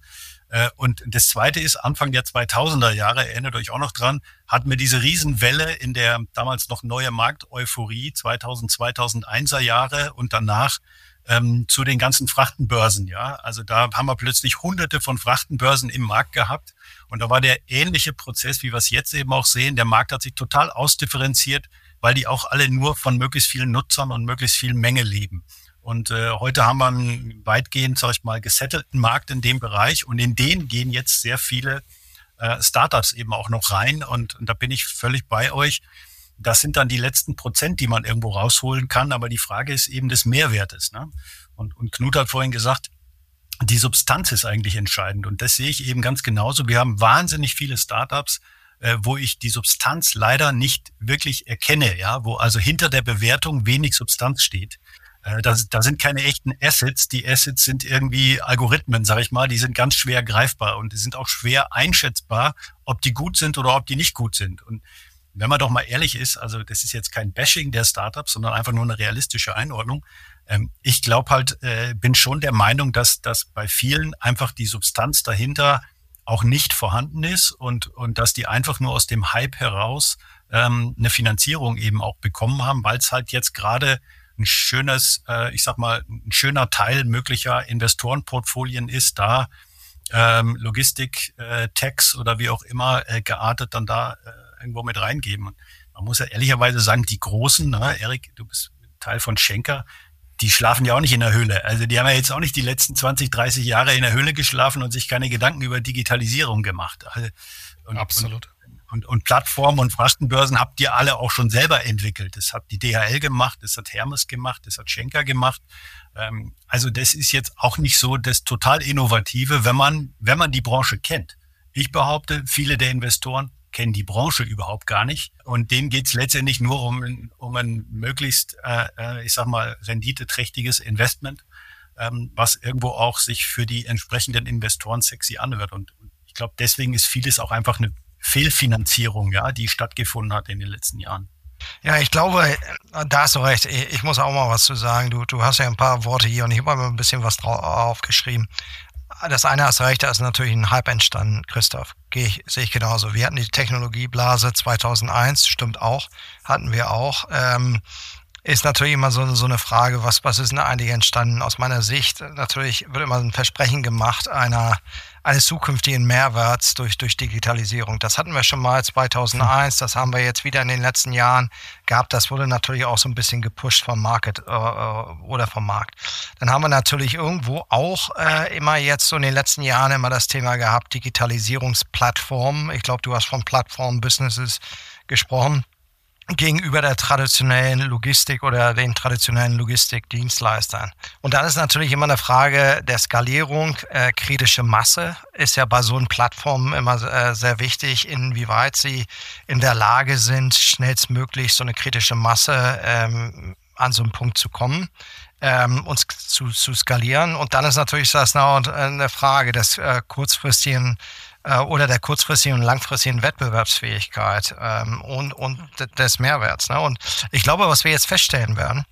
Äh, und das zweite ist, Anfang der 2000er Jahre, erinnert euch auch noch dran, hatten wir diese Riesenwelle in der damals noch neue Markteuphorie 2000, 2001er Jahre und danach ähm, zu den ganzen Frachtenbörsen, ja. Also da haben wir plötzlich hunderte von Frachtenbörsen im Markt gehabt und da war der ähnliche Prozess, wie wir es jetzt eben auch sehen. Der Markt hat sich total ausdifferenziert, weil die auch alle nur von möglichst vielen Nutzern und möglichst viel Menge leben. Und äh, heute haben wir einen weitgehend, sag ich mal, gesettelten Markt in dem Bereich und in den gehen jetzt sehr viele äh, Startups eben auch noch rein und, und da bin ich völlig bei euch. Das sind dann die letzten Prozent, die man irgendwo rausholen kann, aber die Frage ist eben des Mehrwertes. Ne? Und, und Knut hat vorhin gesagt, die Substanz ist eigentlich entscheidend und das sehe ich eben ganz genauso. Wir haben wahnsinnig viele Startups, äh, wo ich die Substanz leider nicht wirklich erkenne, ja, wo also hinter der Bewertung wenig Substanz steht. Äh, da, da sind keine echten Assets. Die Assets sind irgendwie Algorithmen, sage ich mal. Die sind ganz schwer greifbar und die sind auch schwer einschätzbar, ob die gut sind oder ob die nicht gut sind. Und wenn man doch mal ehrlich ist, also das ist jetzt kein Bashing der Startups, sondern einfach nur eine realistische Einordnung. Ähm, ich glaube halt, äh, bin schon der Meinung, dass, dass bei vielen einfach die Substanz dahinter auch nicht vorhanden ist und, und dass die einfach nur aus dem Hype heraus ähm, eine Finanzierung eben auch bekommen haben, weil es halt jetzt gerade ein schönes, äh, ich sag mal, ein schöner Teil möglicher Investorenportfolien ist, da ähm, Logistik, äh, Techs oder wie auch immer äh, geartet dann da äh, irgendwo mit reingeben. Und man muss ja ehrlicherweise sagen, die Großen, ne, Erik, du bist Teil von Schenker, die schlafen ja auch nicht in der Höhle. Also die haben ja jetzt auch nicht die letzten 20, 30 Jahre in der Höhle geschlafen und sich keine Gedanken über Digitalisierung gemacht. Also, und, Absolut. Und, und, und Plattformen und Frachtenbörsen habt ihr alle auch schon selber entwickelt. Das hat die DHL gemacht, das hat Hermes gemacht, das hat Schenker gemacht. Ähm, also das ist jetzt auch nicht so das total Innovative, wenn man, wenn man die Branche kennt. Ich behaupte, viele der Investoren kennen die Branche überhaupt gar nicht. Und denen geht es letztendlich nur um, um ein möglichst, äh, äh, ich sag mal, renditeträchtiges Investment, ähm, was irgendwo auch sich für die entsprechenden Investoren sexy anhört. Und ich glaube, deswegen ist vieles auch einfach eine Fehlfinanzierung, ja, die stattgefunden hat in den letzten Jahren. Ja, ich glaube, da hast du recht. Ich muss auch mal was zu sagen. Du, du hast ja ein paar Worte hier und ich habe mal ein bisschen was drauf aufgeschrieben das eine hast recht, da ist natürlich ein Hype entstanden, Christoph. Ich, sehe ich genauso. Wir hatten die Technologieblase 2001, stimmt auch, hatten wir auch. Ähm, ist natürlich immer so, so eine Frage, was, was ist denn eigentlich entstanden? Aus meiner Sicht, natürlich wird immer ein Versprechen gemacht einer, eines zukünftigen Mehrwerts durch, durch Digitalisierung. Das hatten wir schon mal 2001, das haben wir jetzt wieder in den letzten Jahren gehabt. Das wurde natürlich auch so ein bisschen gepusht vom Market äh, äh, oder vom Markt. Dann haben wir natürlich irgendwo auch äh, immer jetzt so in den letzten Jahren immer das Thema gehabt, Digitalisierungsplattformen. Ich glaube, du hast von Plattform-Businesses gesprochen gegenüber der traditionellen Logistik oder den traditionellen Logistikdienstleistern. Und dann ist natürlich immer eine Frage der Skalierung. Äh, kritische Masse ist ja bei so einen Plattformen immer äh, sehr wichtig, inwieweit sie in der Lage sind, schnellstmöglich so eine kritische Masse ähm, an so einen Punkt zu kommen. Ähm, uns zu, zu skalieren. Und dann ist natürlich das noch eine Frage des äh, kurzfristigen äh, oder der kurzfristigen und langfristigen Wettbewerbsfähigkeit ähm, und, und des Mehrwerts. Ne? Und ich glaube, was wir jetzt feststellen werden,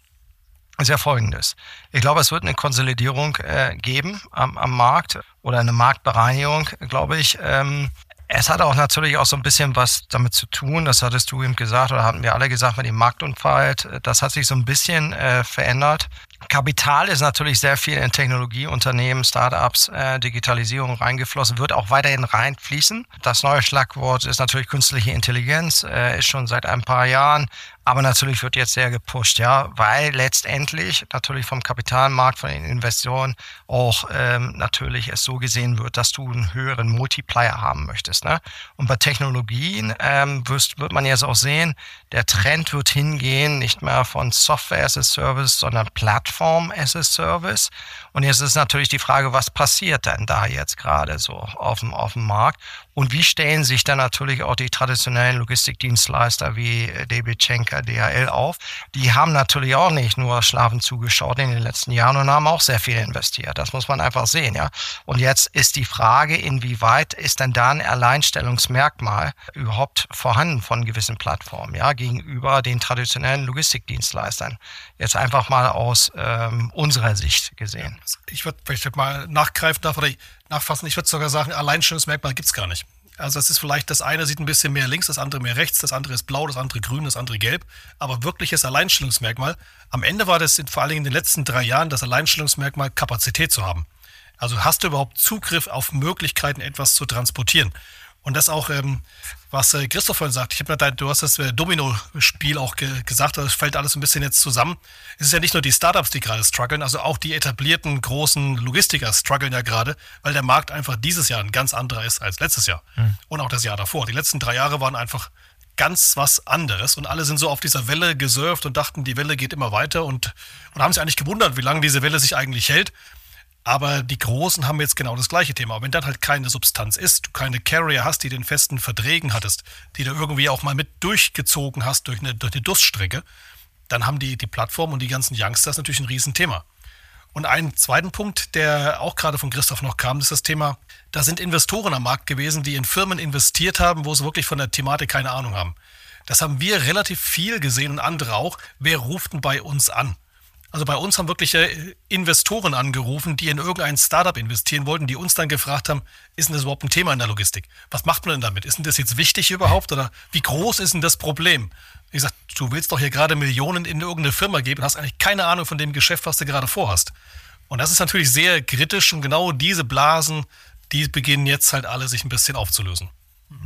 ist ja folgendes. Ich glaube, es wird eine Konsolidierung äh, geben am, am Markt oder eine Marktbereinigung, glaube ich. Ähm, es hat auch natürlich auch so ein bisschen was damit zu tun, das hattest du eben gesagt oder hatten wir alle gesagt mit dem Marktunfall. Das hat sich so ein bisschen äh, verändert. Kapital ist natürlich sehr viel in Technologieunternehmen, Startups, äh, Digitalisierung reingeflossen, wird auch weiterhin reinfließen. Das neue Schlagwort ist natürlich künstliche Intelligenz, äh, ist schon seit ein paar Jahren aber natürlich wird jetzt sehr gepusht, ja, weil letztendlich natürlich vom Kapitalmarkt, von den Investoren auch ähm, natürlich es so gesehen wird, dass du einen höheren Multiplier haben möchtest. Ne? Und bei Technologien ähm, wirst, wird man jetzt auch sehen, der Trend wird hingehen, nicht mehr von Software as a Service, sondern Plattform as a Service. Und jetzt ist natürlich die Frage, was passiert denn da jetzt gerade so auf dem, auf dem Markt? Und wie stellen sich dann natürlich auch die traditionellen Logistikdienstleister wie DB Schenker, DHL auf? Die haben natürlich auch nicht nur schlafen zugeschaut in den letzten Jahren und haben auch sehr viel investiert. Das muss man einfach sehen, ja. Und jetzt ist die Frage, inwieweit ist denn da ein Alleinstellungsmerkmal überhaupt vorhanden von gewissen Plattformen, ja, gegenüber den traditionellen Logistikdienstleistern? Jetzt einfach mal aus ähm, unserer Sicht gesehen. Ich würde vielleicht mal nachgreifen darf oder nachfassen. Ich würde sogar sagen, Alleinstellungsmerkmal gibt es gar nicht. Also es ist vielleicht, das eine sieht ein bisschen mehr links, das andere mehr rechts, das andere ist blau, das andere grün, das andere gelb. Aber wirkliches Alleinstellungsmerkmal, am Ende war das in, vor allen Dingen in den letzten drei Jahren das Alleinstellungsmerkmal, Kapazität zu haben. Also hast du überhaupt Zugriff auf Möglichkeiten, etwas zu transportieren? Und das auch, ähm, was äh, Christoph vorhin sagt, ich habe ja, du hast das äh, Domino-Spiel auch ge gesagt, das fällt alles ein bisschen jetzt zusammen. Es ist ja nicht nur die Startups, die gerade strugglen, also auch die etablierten großen Logistiker strugglen ja gerade, weil der Markt einfach dieses Jahr ein ganz anderer ist als letztes Jahr. Mhm. Und auch das Jahr davor. Die letzten drei Jahre waren einfach ganz was anderes und alle sind so auf dieser Welle gesurft und dachten, die Welle geht immer weiter und, und haben sich eigentlich gewundert, wie lange diese Welle sich eigentlich hält. Aber die Großen haben jetzt genau das gleiche Thema. Wenn dann halt keine Substanz ist, du keine Carrier hast, die den festen Verträgen hattest, die du irgendwie auch mal mit durchgezogen hast durch eine, durch eine Durststrecke, dann haben die, die Plattform und die ganzen Youngsters natürlich ein Riesenthema. Und einen zweiten Punkt, der auch gerade von Christoph noch kam, ist das Thema, da sind Investoren am Markt gewesen, die in Firmen investiert haben, wo sie wirklich von der Thematik keine Ahnung haben. Das haben wir relativ viel gesehen und andere auch. Wer ruft denn bei uns an? Also bei uns haben wirklich Investoren angerufen, die in irgendein Startup investieren wollten, die uns dann gefragt haben, ist denn das überhaupt ein Thema in der Logistik? Was macht man denn damit? Ist denn das jetzt wichtig überhaupt oder wie groß ist denn das Problem? Ich sage, du willst doch hier gerade Millionen in irgendeine Firma geben, hast eigentlich keine Ahnung von dem Geschäft, was du gerade vorhast. Und das ist natürlich sehr kritisch und genau diese Blasen, die beginnen jetzt halt alle sich ein bisschen aufzulösen.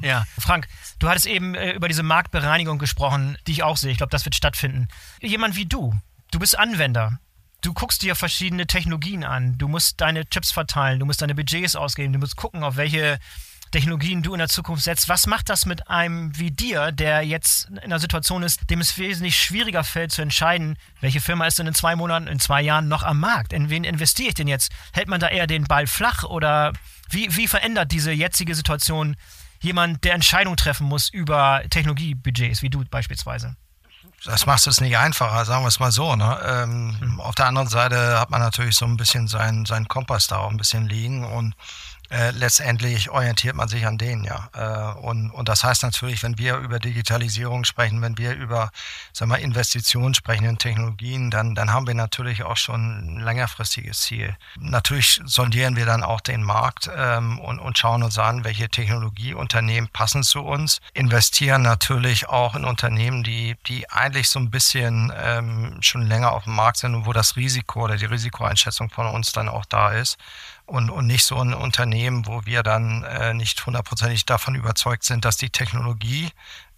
Ja, Frank, du hattest eben äh, über diese Marktbereinigung gesprochen, die ich auch sehe. Ich glaube, das wird stattfinden. Jemand wie du, du bist Anwender. Du guckst dir verschiedene Technologien an. Du musst deine Chips verteilen, du musst deine Budgets ausgeben, du musst gucken, auf welche Technologien du in der Zukunft setzt. Was macht das mit einem wie dir, der jetzt in einer Situation ist, dem es wesentlich schwieriger fällt zu entscheiden, welche Firma ist denn in zwei Monaten, in zwei Jahren noch am Markt? In wen investiere ich denn jetzt? Hält man da eher den Ball flach oder wie, wie verändert diese jetzige Situation jemand, der Entscheidungen treffen muss über Technologiebudgets, wie du beispielsweise? Das macht es nicht einfacher, sagen wir es mal so. Ne? Ähm, mhm. Auf der anderen Seite hat man natürlich so ein bisschen seinen, seinen Kompass da auch ein bisschen liegen und äh, letztendlich orientiert man sich an denen, ja. Äh, und, und das heißt natürlich, wenn wir über Digitalisierung sprechen, wenn wir über sagen wir, Investitionen sprechen in Technologien, dann, dann haben wir natürlich auch schon ein längerfristiges Ziel. Natürlich sondieren wir dann auch den Markt ähm, und, und schauen uns an, welche Technologieunternehmen passen zu uns, investieren natürlich auch in Unternehmen, die, die eigentlich so ein bisschen ähm, schon länger auf dem Markt sind und wo das Risiko oder die Risikoeinschätzung von uns dann auch da ist und, und nicht so ein Unternehmen, wo wir dann äh, nicht hundertprozentig davon überzeugt sind, dass die Technologie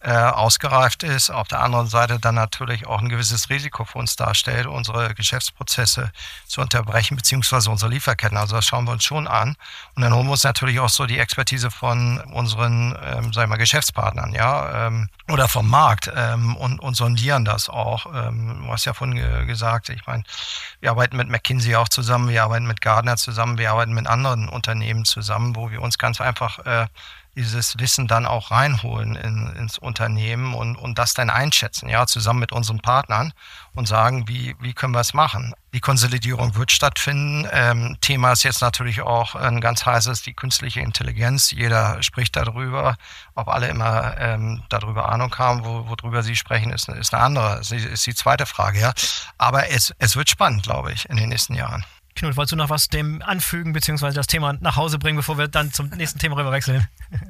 äh, ausgereift ist. Auf der anderen Seite dann natürlich auch ein gewisses Risiko für uns darstellt, unsere Geschäftsprozesse zu unterbrechen, beziehungsweise unsere Lieferketten. Also das schauen wir uns schon an. Und dann holen wir uns natürlich auch so die Expertise von unseren, ähm, sagen wir mal, Geschäftspartnern, ja, ähm, oder vom Markt ähm, und, und sondieren das auch. Ähm, du hast ja vorhin ge gesagt, ich meine, wir arbeiten mit McKinsey auch zusammen, wir arbeiten mit Gardner zusammen, wir arbeiten mit anderen Unternehmen zusammen, wo wir uns ganz einfach äh, dieses Wissen dann auch reinholen in, ins Unternehmen und, und das dann einschätzen, ja, zusammen mit unseren Partnern und sagen, wie, wie können wir es machen. Die Konsolidierung wird stattfinden. Ähm, Thema ist jetzt natürlich auch ein ganz heißes, die künstliche Intelligenz. Jeder spricht darüber. Ob alle immer ähm, darüber Ahnung haben, wo, worüber sie sprechen, ist, ist eine andere, ist, ist die zweite Frage, ja. Aber es, es wird spannend, glaube ich, in den nächsten Jahren. Knut, wolltest du noch was dem anfügen, beziehungsweise das Thema nach Hause bringen, bevor wir dann zum nächsten Thema rüberwechseln?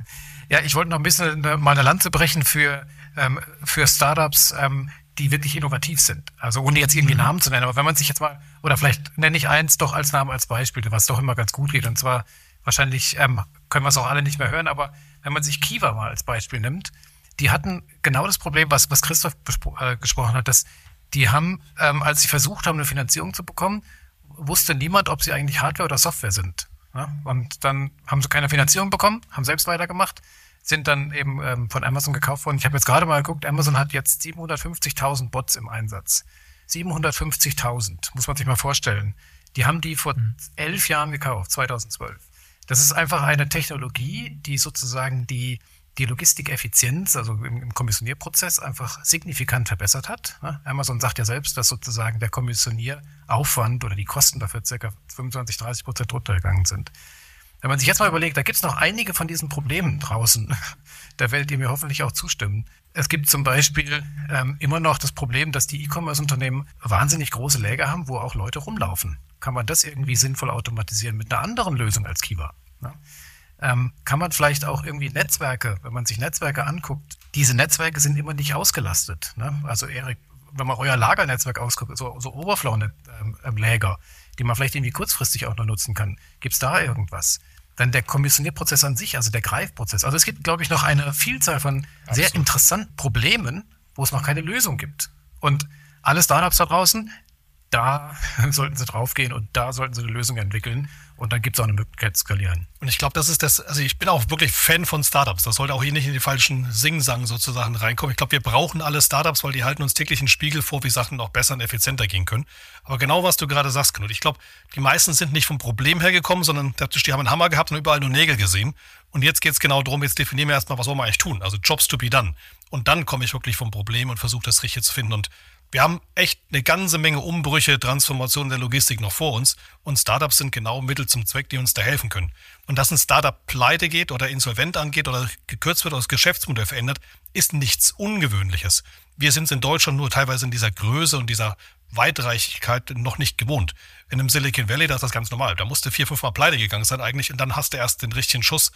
Ja, ich wollte noch ein bisschen mal eine Lanze brechen für, ähm, für Startups, ähm, die wirklich innovativ sind. Also ohne jetzt irgendwie mhm. Namen zu nennen, aber wenn man sich jetzt mal, oder vielleicht nenne ich eins doch als Namen als Beispiel, was doch immer ganz gut geht. Und zwar, wahrscheinlich ähm, können wir es auch alle nicht mehr hören, aber wenn man sich Kiva mal als Beispiel nimmt, die hatten genau das Problem, was, was Christoph äh, gesprochen hat, dass die haben, ähm, als sie versucht haben, eine Finanzierung zu bekommen, wusste niemand, ob sie eigentlich Hardware oder Software sind. Ja? Und dann haben sie keine Finanzierung bekommen, haben selbst weitergemacht, sind dann eben ähm, von Amazon gekauft worden. Ich habe jetzt gerade mal geguckt, Amazon hat jetzt 750.000 Bots im Einsatz. 750.000, muss man sich mal vorstellen. Die haben die vor mhm. elf Jahren gekauft, 2012. Das ist einfach eine Technologie, die sozusagen die die Logistikeffizienz, also im, im, Kommissionierprozess, einfach signifikant verbessert hat. Ne? Amazon sagt ja selbst, dass sozusagen der Kommissionieraufwand oder die Kosten dafür circa 25, 30 Prozent runtergegangen sind. Wenn man sich jetzt mal überlegt, da gibt es noch einige von diesen Problemen draußen, da werdet ihr mir hoffentlich auch zustimmen. Es gibt zum Beispiel ähm, immer noch das Problem, dass die E-Commerce-Unternehmen wahnsinnig große Läger haben, wo auch Leute rumlaufen. Kann man das irgendwie sinnvoll automatisieren mit einer anderen Lösung als Kiva? Ne? Ähm, kann man vielleicht auch irgendwie Netzwerke, wenn man sich Netzwerke anguckt, diese Netzwerke sind immer nicht ausgelastet. Ne? Also Erik, wenn man euer Lagernetzwerk ausguckt, so, so Overflow-Läger, ähm, die man vielleicht irgendwie kurzfristig auch noch nutzen kann, gibt es da irgendwas? Dann der Kommissionierprozess an sich, also der Greifprozess. Also es gibt, glaube ich, noch eine Vielzahl von Absolut. sehr interessanten Problemen, wo es noch keine Lösung gibt. Und alle Startups da draußen, da sollten sie draufgehen und da sollten sie eine Lösung entwickeln. Und dann gibt es auch eine Möglichkeit zu skalieren. Und ich glaube, das ist das, also ich bin auch wirklich Fan von Startups. Das sollte auch hier nicht in die falschen Sing-Sang sozusagen reinkommen. Ich glaube, wir brauchen alle Startups, weil die halten uns täglich einen Spiegel vor, wie Sachen noch besser und effizienter gehen können. Aber genau was du gerade sagst, Knut, ich glaube, die meisten sind nicht vom Problem hergekommen, sondern die haben einen Hammer gehabt und überall nur Nägel gesehen. Und jetzt geht es genau darum, jetzt definieren wir erstmal, was wollen wir eigentlich tun? Also Jobs to be done. Und dann komme ich wirklich vom Problem und versuche das Richtige zu finden. Und wir haben echt eine ganze Menge Umbrüche, Transformationen der Logistik noch vor uns und Startups sind genau Mittel zum Zweck, die uns da helfen können. Und dass ein Startup pleite geht oder insolvent angeht oder gekürzt wird oder das Geschäftsmodell verändert, ist nichts Ungewöhnliches. Wir sind es in Deutschland nur teilweise in dieser Größe und dieser Weitreichigkeit noch nicht gewohnt. In einem Silicon Valley, da ist das ganz normal. Da musste vier, fünf Mal pleite gegangen sein eigentlich und dann hast du erst den richtigen Schuss,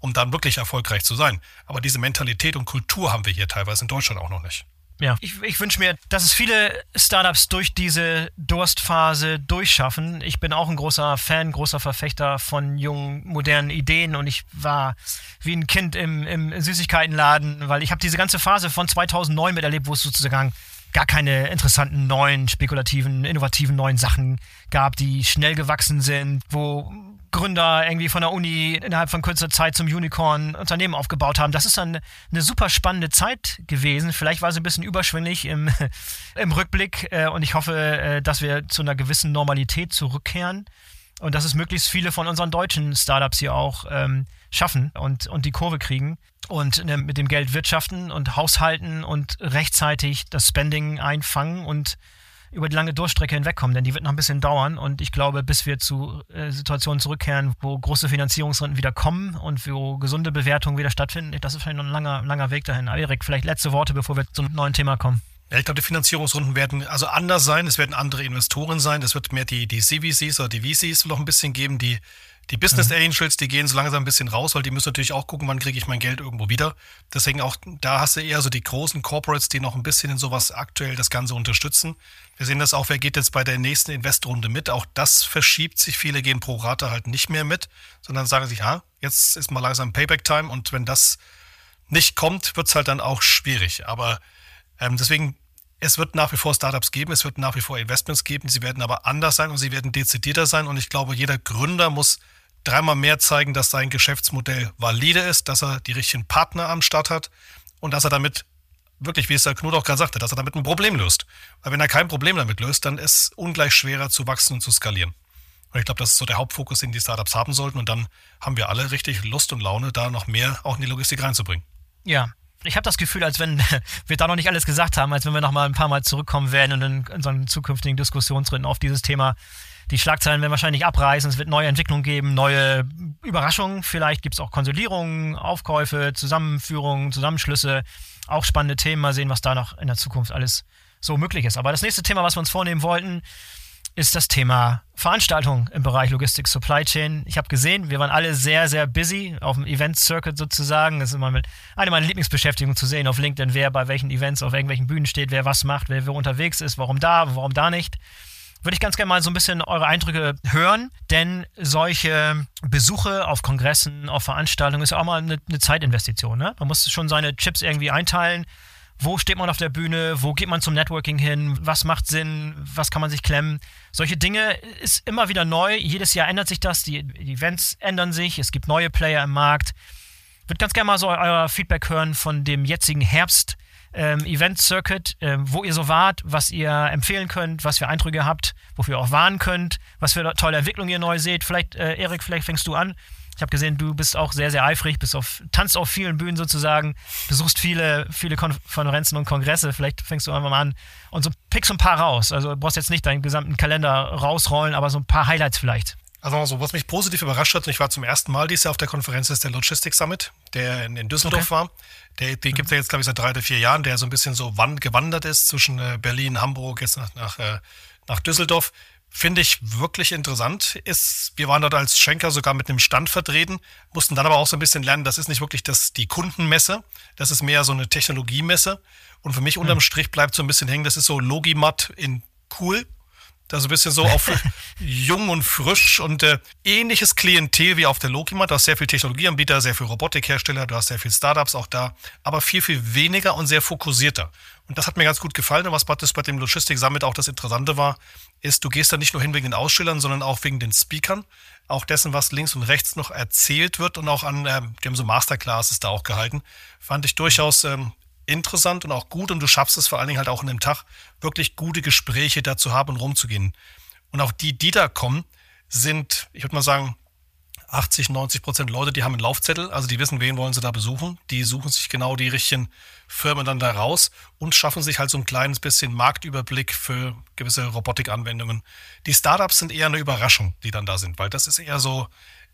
um dann wirklich erfolgreich zu sein. Aber diese Mentalität und Kultur haben wir hier teilweise in Deutschland auch noch nicht. Ja. Ich, ich wünsche mir, dass es viele Startups durch diese Durstphase durchschaffen. Ich bin auch ein großer Fan, großer Verfechter von jungen, modernen Ideen und ich war wie ein Kind im, im Süßigkeitenladen, weil ich habe diese ganze Phase von 2009 miterlebt, wo es sozusagen gar keine interessanten neuen, spekulativen, innovativen neuen Sachen gab, die schnell gewachsen sind, wo Gründer irgendwie von der Uni innerhalb von kurzer Zeit zum Unicorn Unternehmen aufgebaut haben. Das ist dann eine super spannende Zeit gewesen. Vielleicht war sie ein bisschen überschwänglich im, im Rückblick äh, und ich hoffe, äh, dass wir zu einer gewissen Normalität zurückkehren und dass es möglichst viele von unseren deutschen Startups hier auch ähm, schaffen und, und die Kurve kriegen und ne, mit dem Geld wirtschaften und haushalten und rechtzeitig das Spending einfangen und über die lange Durchstrecke hinwegkommen, denn die wird noch ein bisschen dauern und ich glaube, bis wir zu äh, Situationen zurückkehren, wo große Finanzierungsrunden wieder kommen und wo gesunde Bewertungen wieder stattfinden, das ist vielleicht noch ein langer, langer Weg dahin. Erik, vielleicht letzte Worte, bevor wir zum neuen Thema kommen. Ja, ich glaube, die Finanzierungsrunden werden also anders sein. Es werden andere Investoren sein. Es wird mehr die, die CVCs oder die VCs noch ein bisschen geben, die die Business mhm. Angels, die gehen so langsam ein bisschen raus, weil die müssen natürlich auch gucken, wann kriege ich mein Geld irgendwo wieder. Deswegen auch, da hast du eher so die großen Corporates, die noch ein bisschen in sowas aktuell das Ganze unterstützen. Wir sehen das auch, wer geht jetzt bei der nächsten Investrunde mit. Auch das verschiebt sich. Viele gehen pro Rate halt nicht mehr mit, sondern sagen sich, ja, jetzt ist mal langsam Payback-Time und wenn das nicht kommt, wird es halt dann auch schwierig. Aber ähm, deswegen es wird nach wie vor Startups geben, es wird nach wie vor Investments geben, sie werden aber anders sein und sie werden dezidierter sein. Und ich glaube, jeder Gründer muss dreimal mehr zeigen, dass sein Geschäftsmodell valide ist, dass er die richtigen Partner am Start hat und dass er damit wirklich, wie es der Knut auch gerade sagte, dass er damit ein Problem löst. Weil wenn er kein Problem damit löst, dann ist es ungleich schwerer zu wachsen und zu skalieren. Und ich glaube, das ist so der Hauptfokus, den die Startups haben sollten. Und dann haben wir alle richtig Lust und Laune, da noch mehr auch in die Logistik reinzubringen. Ja, ich habe das Gefühl, als wenn wir da noch nicht alles gesagt haben, als wenn wir noch mal ein paar Mal zurückkommen werden und in unseren zukünftigen Diskussionsrunden auf dieses Thema die Schlagzeilen werden wahrscheinlich abreißen, es wird neue Entwicklungen geben, neue Überraschungen, vielleicht gibt es auch Konsolidierungen, Aufkäufe, Zusammenführungen, Zusammenschlüsse, auch spannende Themen. Mal sehen, was da noch in der Zukunft alles so möglich ist. Aber das nächste Thema, was wir uns vornehmen wollten, ist das Thema Veranstaltung im Bereich Logistik Supply Chain. Ich habe gesehen, wir waren alle sehr, sehr busy auf dem Event Circuit sozusagen. Das ist immer eine meiner Lieblingsbeschäftigungen zu sehen auf LinkedIn, wer bei welchen Events auf irgendwelchen Bühnen steht, wer was macht, wer wo unterwegs ist, warum da, warum da nicht würde ich ganz gerne mal so ein bisschen eure Eindrücke hören, denn solche Besuche auf Kongressen, auf Veranstaltungen ist auch mal eine, eine Zeitinvestition. Ne? Man muss schon seine Chips irgendwie einteilen. Wo steht man auf der Bühne? Wo geht man zum Networking hin? Was macht Sinn? Was kann man sich klemmen? Solche Dinge ist immer wieder neu. Jedes Jahr ändert sich das. Die, die Events ändern sich. Es gibt neue Player im Markt. Ich würde ganz gerne mal so euer Feedback hören von dem jetzigen Herbst ähm, Event Circuit, äh, wo ihr so wart, was ihr empfehlen könnt, was für Eindrücke habt, wofür ihr auch warnen könnt, was für tolle Entwicklungen ihr neu seht. Vielleicht, äh, Erik, vielleicht fängst du an. Ich habe gesehen, du bist auch sehr, sehr eifrig, bist auf, tanzt auf vielen Bühnen sozusagen, besuchst viele, viele Konferenzen und Kongresse. Vielleicht fängst du einfach mal an und so pickst so ein paar raus. Also du brauchst jetzt nicht deinen gesamten Kalender rausrollen, aber so ein paar Highlights vielleicht. Also was mich positiv überrascht hat, und ich war zum ersten Mal dieses Jahr auf der Konferenz, ist der Logistics Summit, der in, in Düsseldorf okay. war. Der, den gibt es ja jetzt, glaube ich, seit drei oder vier Jahren, der so ein bisschen so wand, gewandert ist zwischen äh, Berlin, Hamburg, jetzt nach, nach, äh, nach Düsseldorf. Finde ich wirklich interessant. Ist, wir waren dort als Schenker sogar mit einem Stand vertreten, mussten dann aber auch so ein bisschen lernen, das ist nicht wirklich das, die Kundenmesse, das ist mehr so eine Technologiemesse. Und für mich unterm hm. Strich bleibt so ein bisschen hängen, das ist so Logimat in cool da so ein bisschen so auf jung und frisch und äh, ähnliches Klientel wie auf der Lokima. Du hast sehr viel Technologieanbieter, sehr viel Robotikhersteller, du hast sehr viel Startups auch da, aber viel, viel weniger und sehr fokussierter. Und das hat mir ganz gut gefallen. Und was bei dem Logistik Summit auch das Interessante war, ist, du gehst da nicht nur hin wegen den Ausstellern, sondern auch wegen den Speakern. Auch dessen, was links und rechts noch erzählt wird und auch an, äh, die haben so Masterclasses da auch gehalten. Fand ich durchaus ähm, interessant und auch gut und du schaffst es vor allen Dingen halt auch in einem Tag, wirklich gute Gespräche dazu haben und rumzugehen. Und auch die, die da kommen, sind, ich würde mal sagen, 80, 90 Prozent Leute, die haben einen Laufzettel, also die wissen, wen wollen sie da besuchen. Die suchen sich genau die richtigen Firmen dann da raus und schaffen sich halt so ein kleines bisschen Marktüberblick für gewisse Robotikanwendungen. Die Startups sind eher eine Überraschung, die dann da sind, weil das ist eher so,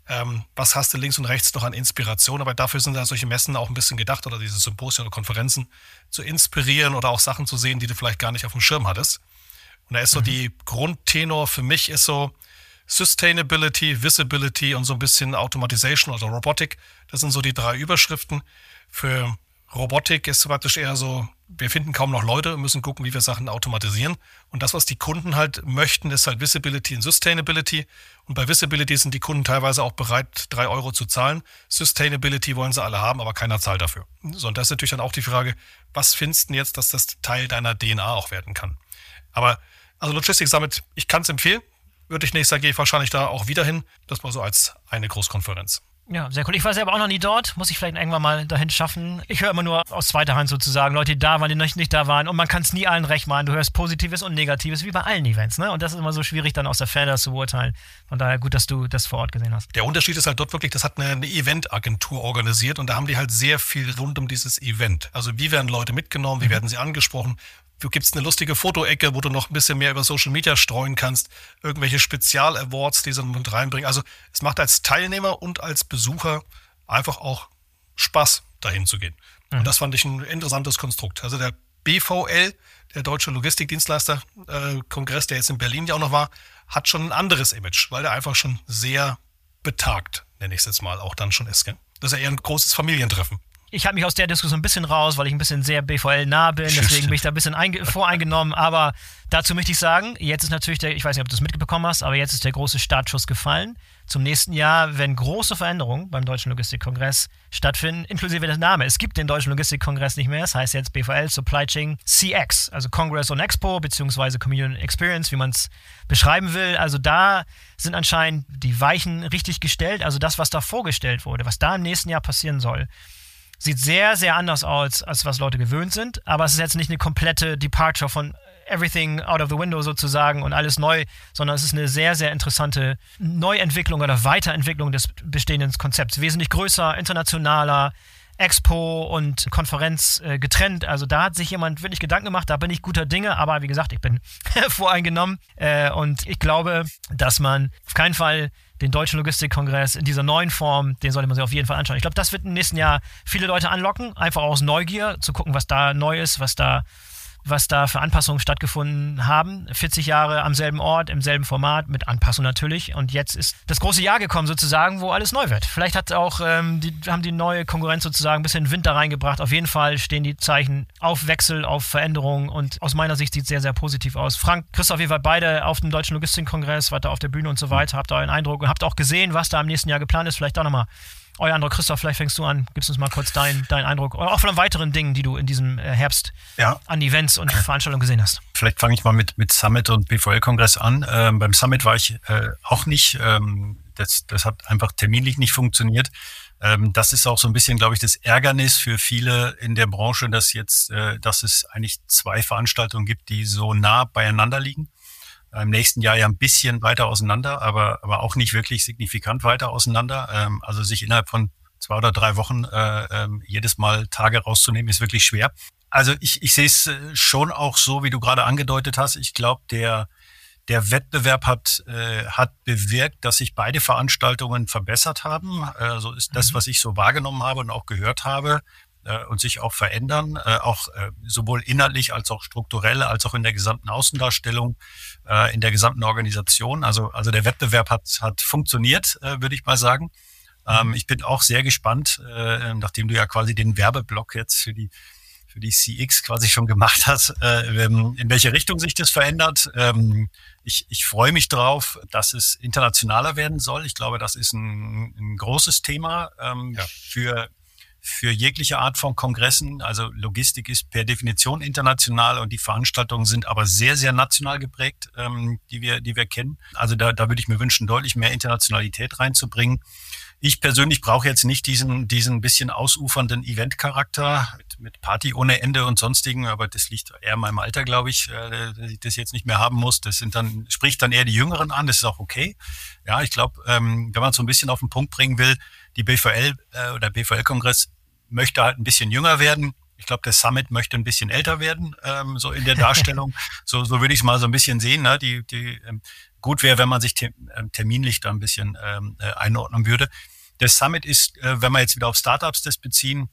ähm, was hast du links und rechts noch an Inspiration. Aber dafür sind da solche Messen auch ein bisschen gedacht oder diese Symposien oder Konferenzen zu inspirieren oder auch Sachen zu sehen, die du vielleicht gar nicht auf dem Schirm hattest. Und da ist so mhm. die Grundtenor für mich ist so Sustainability, Visibility und so ein bisschen Automatization oder Robotik. Das sind so die drei Überschriften. Für Robotik ist praktisch eher so, wir finden kaum noch Leute, müssen gucken, wie wir Sachen automatisieren. Und das, was die Kunden halt möchten, ist halt Visibility und Sustainability. Und bei Visibility sind die Kunden teilweise auch bereit, drei Euro zu zahlen. Sustainability wollen sie alle haben, aber keiner zahlt dafür. So, und das ist natürlich dann auch die Frage, was findest du jetzt, dass das Teil deiner DNA auch werden kann? Aber, also Logistics Summit, ich kann es empfehlen. Würde ich nächstes Jahr gehe ich wahrscheinlich da auch wieder hin. Das mal so als eine Großkonferenz. Ja, sehr cool. Ich war selber auch noch nie dort. Muss ich vielleicht irgendwann mal dahin schaffen. Ich höre immer nur aus zweiter Hand sozusagen Leute, die da waren, die nicht da waren. Und man kann es nie allen recht machen. Du hörst Positives und Negatives, wie bei allen Events. Ne? Und das ist immer so schwierig, dann aus der Ferne zu beurteilen. Von daher gut, dass du das vor Ort gesehen hast. Der Unterschied ist halt dort wirklich, das hat eine, eine Eventagentur organisiert und da haben die halt sehr viel rund um dieses Event. Also wie werden Leute mitgenommen, wie mhm. werden sie angesprochen, Du gibst eine lustige Fotoecke, wo du noch ein bisschen mehr über Social Media streuen kannst, irgendwelche Spezial-Awards, die sie mit reinbringen. Also es macht als Teilnehmer und als Besucher einfach auch Spaß, dahin zu gehen. Mhm. Und das fand ich ein interessantes Konstrukt. Also der BVL, der Deutsche Logistikdienstleister-Kongress, äh, der jetzt in Berlin ja auch noch war, hat schon ein anderes Image, weil der einfach schon sehr betagt, nenne ich es jetzt mal, auch dann schon ist. Gell? Das ist ja eher ein großes Familientreffen ich halte mich aus der Diskussion ein bisschen raus, weil ich ein bisschen sehr BVL nah bin. Deswegen bin ich da ein bisschen voreingenommen. Aber dazu möchte ich sagen, jetzt ist natürlich der, ich weiß nicht, ob du das mitbekommen hast, aber jetzt ist der große Startschuss gefallen. Zum nächsten Jahr, wenn große Veränderungen beim Deutschen Logistikkongress stattfinden, inklusive des Namen. Es gibt den Deutschen Logistikkongress nicht mehr. Es heißt jetzt BVL Supply Chain CX, also Congress on Expo, beziehungsweise Community Experience, wie man es beschreiben will. Also da sind anscheinend die Weichen richtig gestellt. Also das, was da vorgestellt wurde, was da im nächsten Jahr passieren soll Sieht sehr, sehr anders aus, als was Leute gewöhnt sind. Aber es ist jetzt nicht eine komplette Departure von everything out of the window sozusagen und alles neu, sondern es ist eine sehr, sehr interessante Neuentwicklung oder Weiterentwicklung des bestehenden Konzepts. Wesentlich größer, internationaler, Expo und Konferenz äh, getrennt. Also da hat sich jemand wirklich Gedanken gemacht, da bin ich guter Dinge, aber wie gesagt, ich bin voreingenommen äh, und ich glaube, dass man auf keinen Fall den Deutschen Logistikkongress in dieser neuen Form, den sollte man sich auf jeden Fall anschauen. Ich glaube, das wird im nächsten Jahr viele Leute anlocken, einfach aus Neugier zu gucken, was da neu ist, was da was da für Anpassungen stattgefunden haben. 40 Jahre am selben Ort, im selben Format, mit Anpassung natürlich. Und jetzt ist das große Jahr gekommen sozusagen, wo alles neu wird. Vielleicht hat auch, ähm, die, haben die neue Konkurrenz sozusagen ein bisschen Wind da reingebracht. Auf jeden Fall stehen die Zeichen auf Wechsel, auf Veränderung und aus meiner Sicht sieht es sehr, sehr positiv aus. Frank, Christoph, ihr wart beide auf dem Deutschen Logistikkongress, wart da auf der Bühne und so weiter, habt euren Eindruck und habt auch gesehen, was da im nächsten Jahr geplant ist. Vielleicht auch nochmal euer Eindruck, Christoph, vielleicht fängst du an, gibst uns mal kurz deinen dein Eindruck, oder auch von weiteren Dingen, die du in diesem äh, Herbst ja. an Events und Veranstaltungen gesehen hast. Vielleicht fange ich mal mit, mit Summit und BVL-Kongress an. Ähm, beim Summit war ich äh, auch nicht, ähm, das, das hat einfach terminlich nicht funktioniert. Ähm, das ist auch so ein bisschen, glaube ich, das Ärgernis für viele in der Branche, dass jetzt, äh, dass es eigentlich zwei Veranstaltungen gibt, die so nah beieinander liegen im nächsten Jahr ja ein bisschen weiter auseinander, aber, aber auch nicht wirklich signifikant weiter auseinander. Ähm, also sich innerhalb von zwei oder drei Wochen äh, äh, jedes Mal Tage rauszunehmen, ist wirklich schwer. Also ich, ich sehe es äh, schon auch so, wie du gerade angedeutet hast. Ich glaube, der, der Wettbewerb hat, äh, hat bewirkt, dass sich beide Veranstaltungen verbessert haben. Äh, so ist das, mhm. was ich so wahrgenommen habe und auch gehört habe äh, und sich auch verändern, äh, auch äh, sowohl inhaltlich als auch strukturell, als auch in der gesamten Außendarstellung, äh, in der gesamten Organisation. Also, also der Wettbewerb hat, hat funktioniert, äh, würde ich mal sagen. Ähm, mhm. ich bin auch sehr gespannt, äh, nachdem du ja quasi den Werbeblock jetzt für die für die CX quasi schon gemacht hast, äh, in welche Richtung sich das verändert. Ähm, ich, ich freue mich drauf, dass es internationaler werden soll. Ich glaube, das ist ein, ein großes Thema ähm, ja. für für jegliche Art von Kongressen. Also Logistik ist per Definition international und die Veranstaltungen sind aber sehr, sehr national geprägt, ähm, die wir, die wir kennen. Also da, da würde ich mir wünschen, deutlich mehr Internationalität reinzubringen. Ich persönlich brauche jetzt nicht diesen, diesen bisschen ausufernden Eventcharakter mit, mit Party ohne Ende und sonstigen, aber das liegt eher in meinem Alter, glaube ich, äh, dass ich das jetzt nicht mehr haben muss. Das sind dann, spricht dann eher die Jüngeren an, das ist auch okay. Ja, ich glaube, ähm, wenn man so ein bisschen auf den Punkt bringen will, die BVL äh, oder BVL-Kongress möchte halt ein bisschen jünger werden. Ich glaube, der Summit möchte ein bisschen älter werden, ähm, so in der Darstellung. so, so würde ich es mal so ein bisschen sehen. Ne? Die, die, ähm, gut wäre, wenn man sich te ähm, terminlich da ein bisschen ähm, äh, einordnen würde. Der Summit ist, äh, wenn wir jetzt wieder auf Startups das beziehen,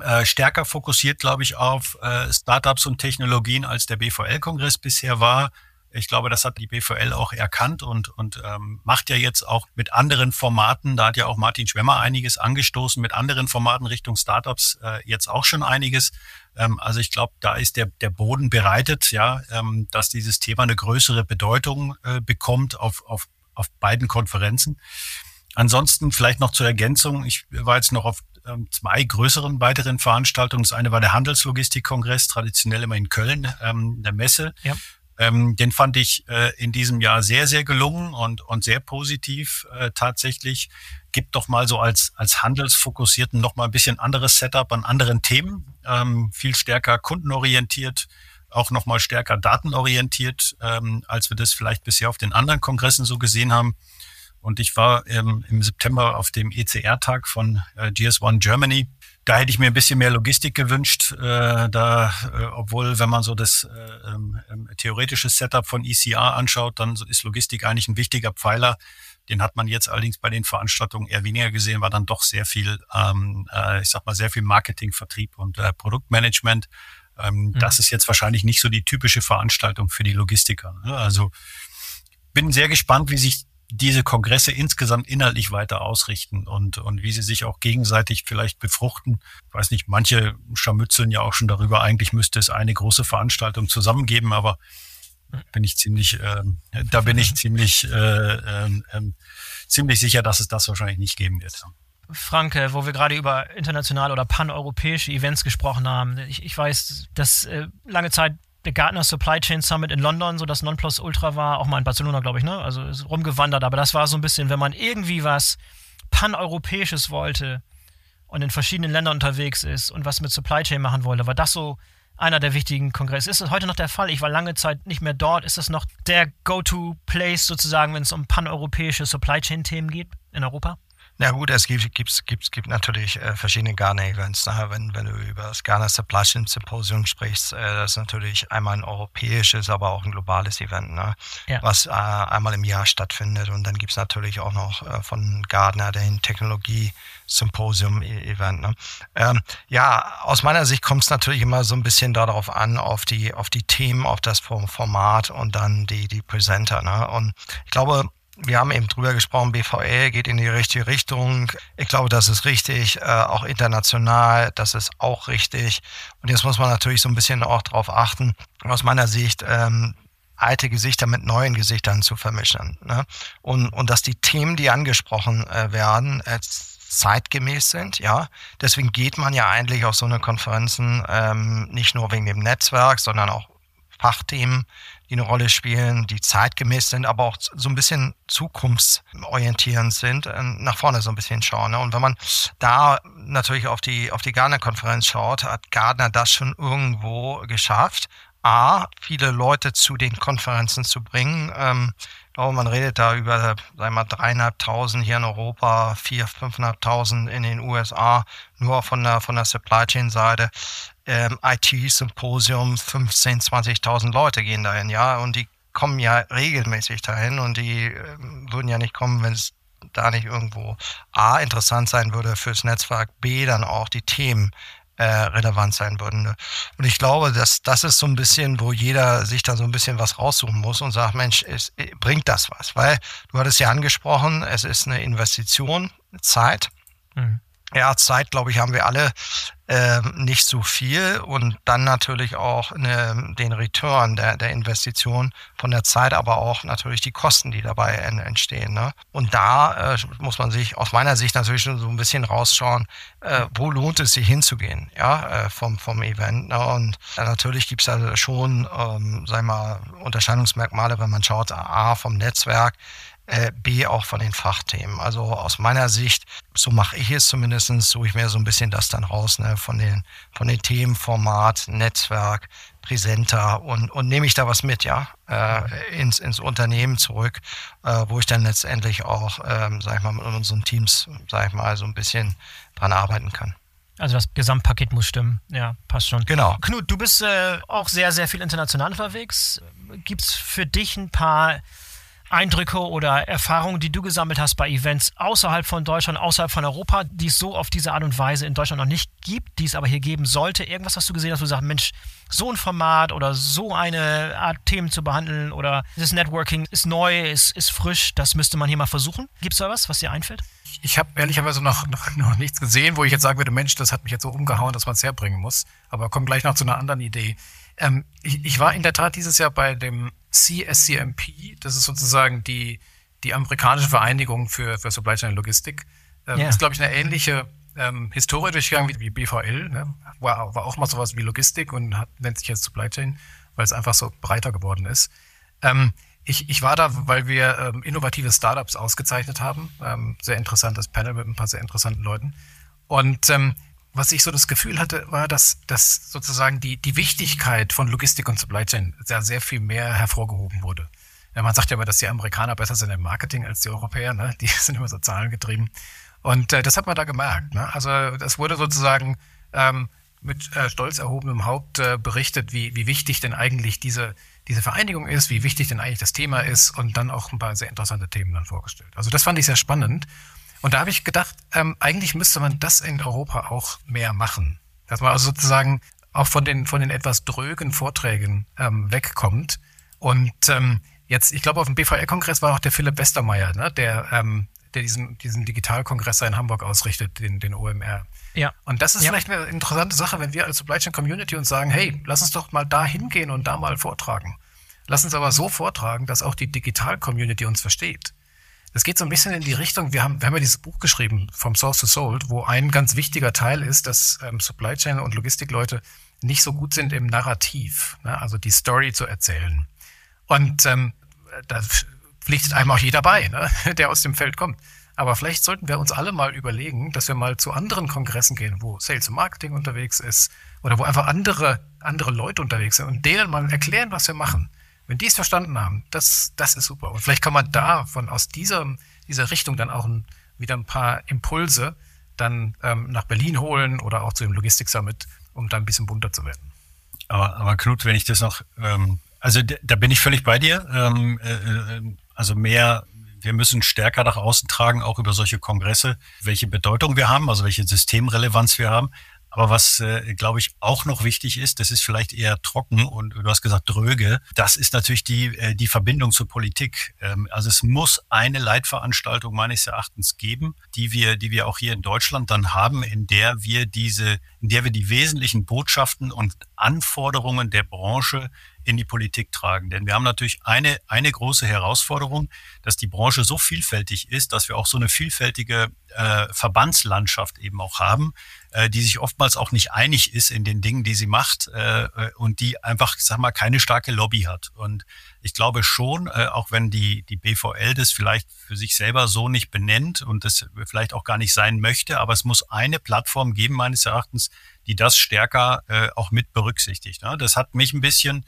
äh, stärker fokussiert, glaube ich, auf äh, Startups und Technologien, als der BVL-Kongress bisher war. Ich glaube, das hat die BVL auch erkannt und, und ähm, macht ja jetzt auch mit anderen Formaten, da hat ja auch Martin Schwemmer einiges angestoßen, mit anderen Formaten Richtung Startups äh, jetzt auch schon einiges. Ähm, also ich glaube, da ist der, der Boden bereitet, ja, ähm, dass dieses Thema eine größere Bedeutung äh, bekommt auf, auf, auf beiden Konferenzen. Ansonsten vielleicht noch zur Ergänzung. Ich war jetzt noch auf ähm, zwei größeren weiteren Veranstaltungen. Das eine war der Handelslogistikkongress, traditionell immer in Köln, ähm, der Messe. Ja. Ähm, den fand ich äh, in diesem Jahr sehr, sehr gelungen und, und sehr positiv äh, tatsächlich. Gibt doch mal so als, als handelsfokussierten noch mal ein bisschen anderes Setup an anderen Themen, ähm, viel stärker kundenorientiert, auch noch mal stärker datenorientiert, ähm, als wir das vielleicht bisher auf den anderen Kongressen so gesehen haben. Und ich war im September auf dem ECR-Tag von äh, GS1 Germany da hätte ich mir ein bisschen mehr Logistik gewünscht, äh, da, äh, obwohl, wenn man so das äh, ähm, ähm theoretische Setup von ECR anschaut, dann ist Logistik eigentlich ein wichtiger Pfeiler. Den hat man jetzt allerdings bei den Veranstaltungen eher weniger gesehen, war dann doch sehr viel, ähm, äh, ich sag mal, sehr viel Marketing, Vertrieb und äh, Produktmanagement. Ähm, mhm. Das ist jetzt wahrscheinlich nicht so die typische Veranstaltung für die Logistiker. Ne? Also bin sehr gespannt, wie sich diese Kongresse insgesamt inhaltlich weiter ausrichten und, und wie sie sich auch gegenseitig vielleicht befruchten. Ich weiß nicht, manche scharmützeln ja auch schon darüber, eigentlich müsste es eine große Veranstaltung zusammengeben, aber bin ich ziemlich, äh, da bin ich ziemlich, äh, äh, ziemlich sicher, dass es das wahrscheinlich nicht geben wird. Franke, wo wir gerade über internationale oder paneuropäische Events gesprochen haben. Ich, ich weiß, dass äh, lange Zeit der Gartner Supply Chain Summit in London so das Nonplusultra war, auch mal in Barcelona, glaube ich, ne? Also rumgewandert, aber das war so ein bisschen, wenn man irgendwie was paneuropäisches wollte und in verschiedenen Ländern unterwegs ist und was mit Supply Chain machen wollte, war das so einer der wichtigen Kongresse. Ist das heute noch der Fall? Ich war lange Zeit nicht mehr dort. Ist das noch der Go-to-Place sozusagen, wenn es um paneuropäische Supply Chain-Themen geht in Europa? Ja gut, es gibt, gibt, gibt, gibt natürlich äh, verschiedene Ghana-Events. Ne? Wenn, wenn du über das Ghana Supply Chain Symposium sprichst, äh, das ist natürlich einmal ein europäisches, aber auch ein globales Event, ne? Ja. was äh, einmal im Jahr stattfindet. Und dann gibt es natürlich auch noch äh, von Gardner den Technologie Symposium-Event. Ne? Ähm, ja, aus meiner Sicht kommt es natürlich immer so ein bisschen darauf an, auf die, auf die Themen, auf das Format und dann die, die Presenter. Ne? Und ich glaube, wir haben eben drüber gesprochen, BVL geht in die richtige Richtung. Ich glaube, das ist richtig, äh, auch international, das ist auch richtig. Und jetzt muss man natürlich so ein bisschen auch darauf achten, aus meiner Sicht, ähm, alte Gesichter mit neuen Gesichtern zu vermischen. Ne? Und, und dass die Themen, die angesprochen äh, werden, äh, zeitgemäß sind, ja. Deswegen geht man ja eigentlich auf so eine Konferenzen ähm, nicht nur wegen dem Netzwerk, sondern auch Fachthemen die eine Rolle spielen, die zeitgemäß sind, aber auch so ein bisschen zukunftsorientierend sind, äh, nach vorne so ein bisschen schauen. Ne? Und wenn man da natürlich auf die, auf die Gardner-Konferenz schaut, hat Gardner das schon irgendwo geschafft, A, viele Leute zu den Konferenzen zu bringen. Ähm, ich glaube, man redet da über, sagen wir mal, dreieinhalbtausend hier in Europa, vier, fünfeinhalbtausend in den USA, nur von der, von der Supply Chain Seite ähm, IT-Symposium 15, 20.000 Leute gehen dahin, ja, und die kommen ja regelmäßig dahin und die äh, würden ja nicht kommen, wenn es da nicht irgendwo A interessant sein würde fürs Netzwerk, B dann auch die Themen äh, relevant sein würden. Und ich glaube, dass das ist so ein bisschen, wo jeder sich da so ein bisschen was raussuchen muss und sagt, Mensch, es, bringt das was? Weil du hattest ja angesprochen, es ist eine Investition, Zeit. Mhm. Ja, Zeit, glaube ich, haben wir alle äh, nicht so viel und dann natürlich auch eine, den Return der, der Investition von der Zeit, aber auch natürlich die Kosten, die dabei entstehen. Ne? Und da äh, muss man sich aus meiner Sicht natürlich schon so ein bisschen rausschauen, äh, wo lohnt es sich hinzugehen, ja, äh, vom, vom Event. Ne? Und natürlich gibt es da schon, ähm, wir mal, Unterscheidungsmerkmale, wenn man schaut, A, vom Netzwerk, äh, B auch von den Fachthemen. Also aus meiner Sicht, so mache ich es zumindest, suche ich mir so ein bisschen das dann raus, ne, von den, von den Themen, Format, Netzwerk, Präsenter und, und nehme ich da was mit, ja, äh, ins, ins Unternehmen zurück, äh, wo ich dann letztendlich auch, ähm, sag ich mal, mit unseren Teams, sag ich mal, so ein bisschen dran arbeiten kann. Also das Gesamtpaket muss stimmen. Ja, passt schon. Genau. Knut, du bist äh, auch sehr, sehr viel international unterwegs. Gibt es für dich ein paar Eindrücke oder Erfahrungen, die du gesammelt hast bei Events außerhalb von Deutschland, außerhalb von Europa, die es so auf diese Art und Weise in Deutschland noch nicht gibt, die es aber hier geben sollte? Irgendwas, was du gesehen hast, wo du sagst, Mensch, so ein Format oder so eine Art Themen zu behandeln oder das Networking ist neu, ist, ist frisch, das müsste man hier mal versuchen. Gibt es da was, was dir einfällt? Ich habe ehrlicherweise noch, noch, noch nichts gesehen, wo ich jetzt sagen würde, Mensch, das hat mich jetzt so umgehauen, dass man es herbringen muss. Aber komm gleich noch zu einer anderen Idee. Ähm, ich, ich war in der Tat dieses Jahr bei dem CSCMP, das ist sozusagen die, die amerikanische Vereinigung für, für Supply Chain Logistik. Ähm, yeah. Ist, glaube ich, eine ähnliche ähm, Historie durchgegangen wie, wie BVL. Ne? War, war auch mal sowas wie Logistik und hat, nennt sich jetzt Supply Chain. weil es einfach so breiter geworden ist. Ähm, ich, ich war da, weil wir ähm, innovative Startups ausgezeichnet haben. Ähm, sehr interessantes Panel mit ein paar sehr interessanten Leuten. Und ähm, was ich so das Gefühl hatte, war, dass, dass sozusagen die, die Wichtigkeit von Logistik und Supply Chain sehr, sehr viel mehr hervorgehoben wurde. Ja, man sagt ja immer, dass die Amerikaner besser sind im Marketing als die Europäer. Ne? Die sind immer so zahlengetrieben. Und äh, das hat man da gemerkt. Ne? Also das wurde sozusagen ähm, mit äh, stolz erhobenem Haupt äh, berichtet, wie, wie wichtig denn eigentlich diese, diese Vereinigung ist, wie wichtig denn eigentlich das Thema ist und dann auch ein paar sehr interessante Themen dann vorgestellt. Also das fand ich sehr spannend. Und da habe ich gedacht, ähm, eigentlich müsste man das in Europa auch mehr machen. Dass man also sozusagen auch von den, von den etwas drögen Vorträgen ähm, wegkommt und ähm, Jetzt, ich glaube, auf dem BVL-Kongress war auch der Philipp Westermeier, ne, der, ähm, der diesen, diesen Digitalkongress in Hamburg ausrichtet, den, den OMR. Ja. Und das ist ja. vielleicht eine interessante Sache, wenn wir als Supply Chain Community uns sagen, hey, lass uns doch mal da hingehen und da mal vortragen. Lass uns aber so vortragen, dass auch die Digital-Community uns versteht. Das geht so ein bisschen in die Richtung, wir haben, wir haben ja dieses Buch geschrieben, vom Source to Sold, wo ein ganz wichtiger Teil ist, dass ähm, Supply Chain und Logistikleute nicht so gut sind im Narrativ, ne? also die Story zu erzählen. Und ähm, da pflichtet einem auch jeder bei, ne? der aus dem Feld kommt. Aber vielleicht sollten wir uns alle mal überlegen, dass wir mal zu anderen Kongressen gehen, wo Sales und Marketing unterwegs ist oder wo einfach andere, andere Leute unterwegs sind und denen mal erklären, was wir machen. Wenn die es verstanden haben, das, das ist super. Und vielleicht kann man da von aus dieser, dieser Richtung dann auch ein, wieder ein paar Impulse dann ähm, nach Berlin holen oder auch zu dem Logistik Summit, um da ein bisschen bunter zu werden. Aber, aber Knut, wenn ich das noch ähm, also da bin ich völlig bei dir. Ähm, äh, äh, also mehr, wir müssen stärker nach außen tragen, auch über solche Kongresse, welche Bedeutung wir haben, also welche Systemrelevanz wir haben. Aber was, äh, glaube ich, auch noch wichtig ist, das ist vielleicht eher trocken und du hast gesagt dröge, das ist natürlich die, äh, die Verbindung zur Politik. Ähm, also es muss eine Leitveranstaltung meines Erachtens geben, die wir, die wir auch hier in Deutschland dann haben, in der wir diese, in der wir die wesentlichen Botschaften und Anforderungen der Branche in die Politik tragen. Denn wir haben natürlich eine, eine große Herausforderung, dass die Branche so vielfältig ist, dass wir auch so eine vielfältige äh, Verbandslandschaft eben auch haben, äh, die sich oftmals auch nicht einig ist in den Dingen, die sie macht äh, und die einfach, sag mal, keine starke Lobby hat. Und ich glaube schon, äh, auch wenn die, die BVL das vielleicht für sich selber so nicht benennt und das vielleicht auch gar nicht sein möchte, aber es muss eine Plattform geben, meines Erachtens, die das stärker äh, auch mit berücksichtigt. Ne? Das hat mich ein bisschen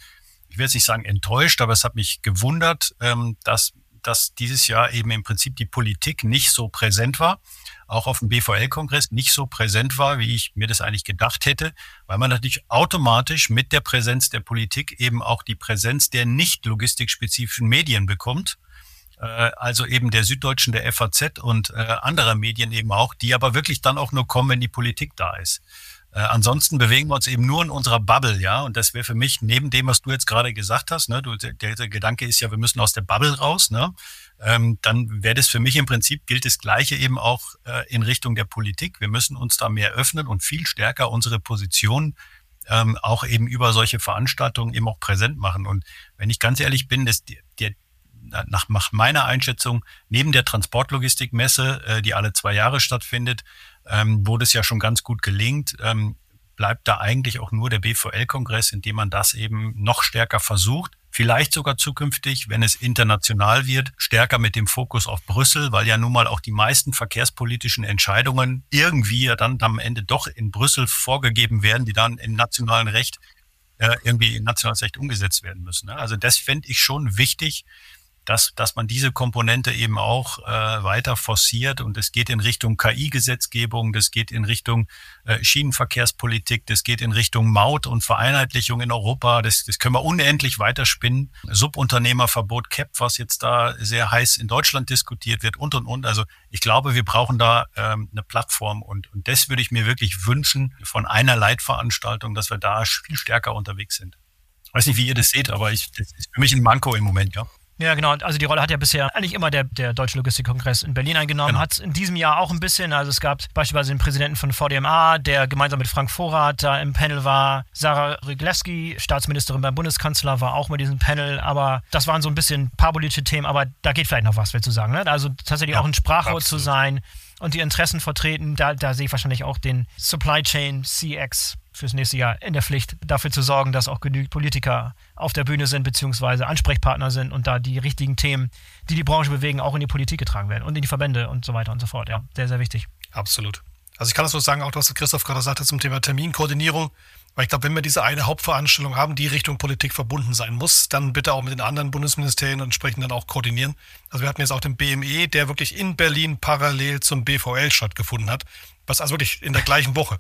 ich will jetzt nicht sagen enttäuscht, aber es hat mich gewundert, ähm, dass, dass dieses Jahr eben im Prinzip die Politik nicht so präsent war, auch auf dem BVL-Kongress nicht so präsent war, wie ich mir das eigentlich gedacht hätte, weil man natürlich automatisch mit der Präsenz der Politik eben auch die Präsenz der nicht logistikspezifischen Medien bekommt äh, also eben der Süddeutschen, der FAZ und äh, anderer Medien eben auch, die aber wirklich dann auch nur kommen, wenn die Politik da ist. Äh, ansonsten bewegen wir uns eben nur in unserer Bubble, ja. Und das wäre für mich neben dem, was du jetzt gerade gesagt hast, ne, du, der, der Gedanke ist ja, wir müssen aus der Bubble raus, ne? Ähm, dann wäre das für mich im Prinzip gilt das Gleiche eben auch äh, in Richtung der Politik. Wir müssen uns da mehr öffnen und viel stärker unsere Position ähm, auch eben über solche Veranstaltungen eben auch präsent machen. Und wenn ich ganz ehrlich bin, dass der, nach, nach meiner Einschätzung neben der Transportlogistikmesse, äh, die alle zwei Jahre stattfindet, ähm, wo das ja schon ganz gut gelingt, ähm, bleibt da eigentlich auch nur der BVL-Kongress, in dem man das eben noch stärker versucht. Vielleicht sogar zukünftig, wenn es international wird, stärker mit dem Fokus auf Brüssel, weil ja nun mal auch die meisten verkehrspolitischen Entscheidungen irgendwie ja dann am Ende doch in Brüssel vorgegeben werden, die dann im nationalen Recht äh, irgendwie in nationales Recht umgesetzt werden müssen. Ne? Also das fände ich schon wichtig, dass, dass man diese Komponente eben auch äh, weiter forciert und es geht in Richtung KI-Gesetzgebung, das geht in Richtung äh, Schienenverkehrspolitik, das geht in Richtung Maut und Vereinheitlichung in Europa, das, das können wir unendlich weiterspinnen. Subunternehmerverbot CAP, was jetzt da sehr heiß in Deutschland diskutiert wird und und und. Also ich glaube, wir brauchen da ähm, eine Plattform und, und das würde ich mir wirklich wünschen von einer Leitveranstaltung, dass wir da viel stärker unterwegs sind. Ich weiß nicht, wie ihr das seht, aber ich, das ist für mich ein Manko im Moment, ja. Ja, genau. Also die Rolle hat ja bisher eigentlich immer der, der Deutsche Logistikkongress in Berlin eingenommen. Genau. Hat es in diesem Jahr auch ein bisschen. Also es gab beispielsweise den Präsidenten von VDMA, der gemeinsam mit Frank Vorrat da im Panel war. Sarah Ryglewski, Staatsministerin beim Bundeskanzler, war auch mit diesem Panel. Aber das waren so ein bisschen paar politische Themen. Aber da geht vielleicht noch was, willst du sagen. Ne? Also tatsächlich ja, auch ein Sprachrohr zu sein. und die Interessen vertreten. Da, da sehe ich wahrscheinlich auch den Supply Chain CX fürs nächste Jahr in der Pflicht, dafür zu sorgen, dass auch genügend Politiker auf der Bühne sind, beziehungsweise Ansprechpartner sind und da die richtigen Themen, die die Branche bewegen, auch in die Politik getragen werden und in die Verbände und so weiter und so fort. Ja, sehr, sehr wichtig. Absolut. Also ich kann das so sagen, auch was Christoph gerade sagte zum Thema Terminkoordinierung. Weil ich glaube, wenn wir diese eine Hauptveranstaltung haben, die Richtung Politik verbunden sein muss, dann bitte auch mit den anderen Bundesministerien und entsprechend dann auch koordinieren. Also wir hatten jetzt auch den BME, der wirklich in Berlin parallel zum BVL stattgefunden hat, was also wirklich in der gleichen Woche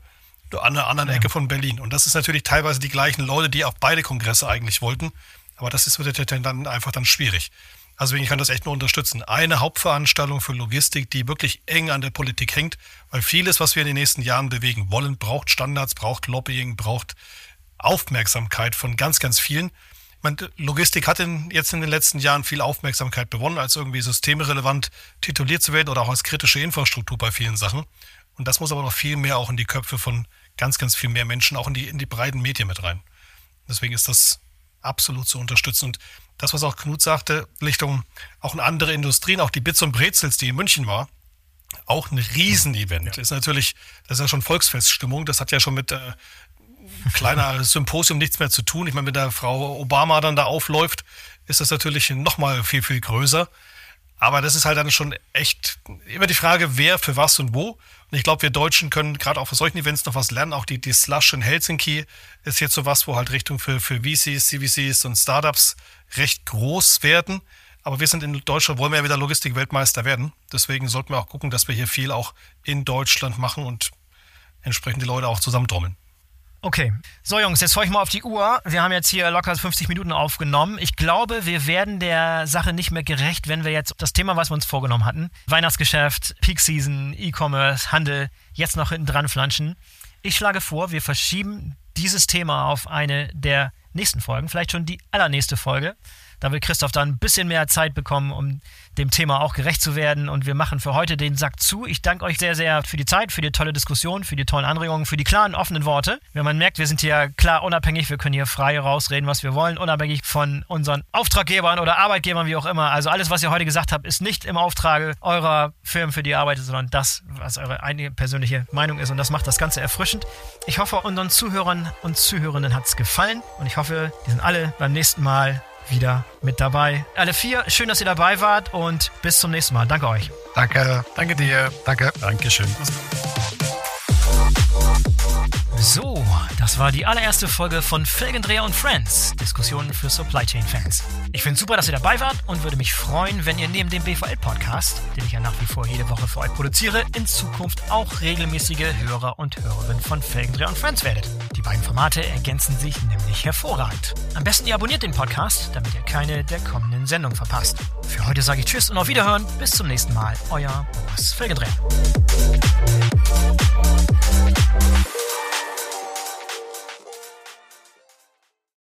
an der anderen ja. Ecke von Berlin. Und das ist natürlich teilweise die gleichen Leute, die auch beide Kongresse eigentlich wollten. Aber das ist wird dann einfach dann schwierig. Also ich kann das echt nur unterstützen. Eine Hauptveranstaltung für Logistik, die wirklich eng an der Politik hängt, weil vieles, was wir in den nächsten Jahren bewegen wollen, braucht Standards, braucht Lobbying, braucht Aufmerksamkeit von ganz, ganz vielen. Meine, Logistik hat in, jetzt in den letzten Jahren viel Aufmerksamkeit bewonnen, als irgendwie systemrelevant tituliert zu werden oder auch als kritische Infrastruktur bei vielen Sachen. Und das muss aber noch viel mehr auch in die Köpfe von ganz, ganz viel mehr Menschen, auch in die, in die breiten Medien mit rein. Deswegen ist das absolut zu unterstützen. Und das, was auch Knut sagte, Richtung auch in andere Industrien, auch die Bits und Brezels, die in München war, auch ein Riesenevent. Ja. Ist natürlich, das ist ja schon Volksfeststimmung. Das hat ja schon mit äh, kleiner Symposium nichts mehr zu tun. Ich meine, wenn da Frau Obama dann da aufläuft, ist das natürlich nochmal viel, viel größer. Aber das ist halt dann schon echt immer die Frage, wer für was und wo. Und ich glaube, wir Deutschen können gerade auch für solchen Events noch was lernen. Auch die, die Slush in Helsinki ist jetzt so was, wo halt Richtung für, für VCs, CVCs und Startups recht groß werden. Aber wir sind in Deutschland, wollen wir ja wieder Logistik-Weltmeister werden. Deswegen sollten wir auch gucken, dass wir hier viel auch in Deutschland machen und entsprechend die Leute auch zusammentrommeln. Okay. So, Jungs, jetzt schaue ich mal auf die Uhr. Wir haben jetzt hier locker 50 Minuten aufgenommen. Ich glaube, wir werden der Sache nicht mehr gerecht, wenn wir jetzt das Thema, was wir uns vorgenommen hatten, Weihnachtsgeschäft, Peak Season, E-Commerce, Handel, jetzt noch hinten dran flanschen. Ich schlage vor, wir verschieben dieses Thema auf eine der nächsten Folgen, vielleicht schon die allernächste Folge. Da will Christoph dann ein bisschen mehr Zeit bekommen, um dem Thema auch gerecht zu werden. Und wir machen für heute den Sack zu. Ich danke euch sehr, sehr für die Zeit, für die tolle Diskussion, für die tollen Anregungen, für die klaren, offenen Worte. Wenn man merkt, wir sind hier klar unabhängig, wir können hier frei rausreden, was wir wollen, unabhängig von unseren Auftraggebern oder Arbeitgebern, wie auch immer. Also alles, was ihr heute gesagt habt, ist nicht im Auftrage eurer Firmen, für die ihr arbeitet, sondern das, was eure eigene persönliche Meinung ist. Und das macht das Ganze erfrischend. Ich hoffe, unseren Zuhörern und Zuhörenden hat es gefallen. Und ich hoffe, die sind alle beim nächsten Mal wieder mit dabei. Alle vier, schön, dass ihr dabei wart und bis zum nächsten Mal. Danke euch. Danke. Danke dir. Danke. Dankeschön. So, das war die allererste Folge von Felgendreher und Friends, Diskussionen für Supply Chain Fans. Ich finde super, dass ihr dabei wart und würde mich freuen, wenn ihr neben dem BVL-Podcast, den ich ja nach wie vor jede Woche für euch produziere, in Zukunft auch regelmäßige Hörer und Hörerinnen von Felgendreher und Friends werdet. Die beiden Formate ergänzen sich nämlich hervorragend. Am besten ihr abonniert den Podcast, damit ihr keine der kommenden Sendungen verpasst. Für heute sage ich Tschüss und auf Wiederhören. Bis zum nächsten Mal. Euer Boris Felgendreher.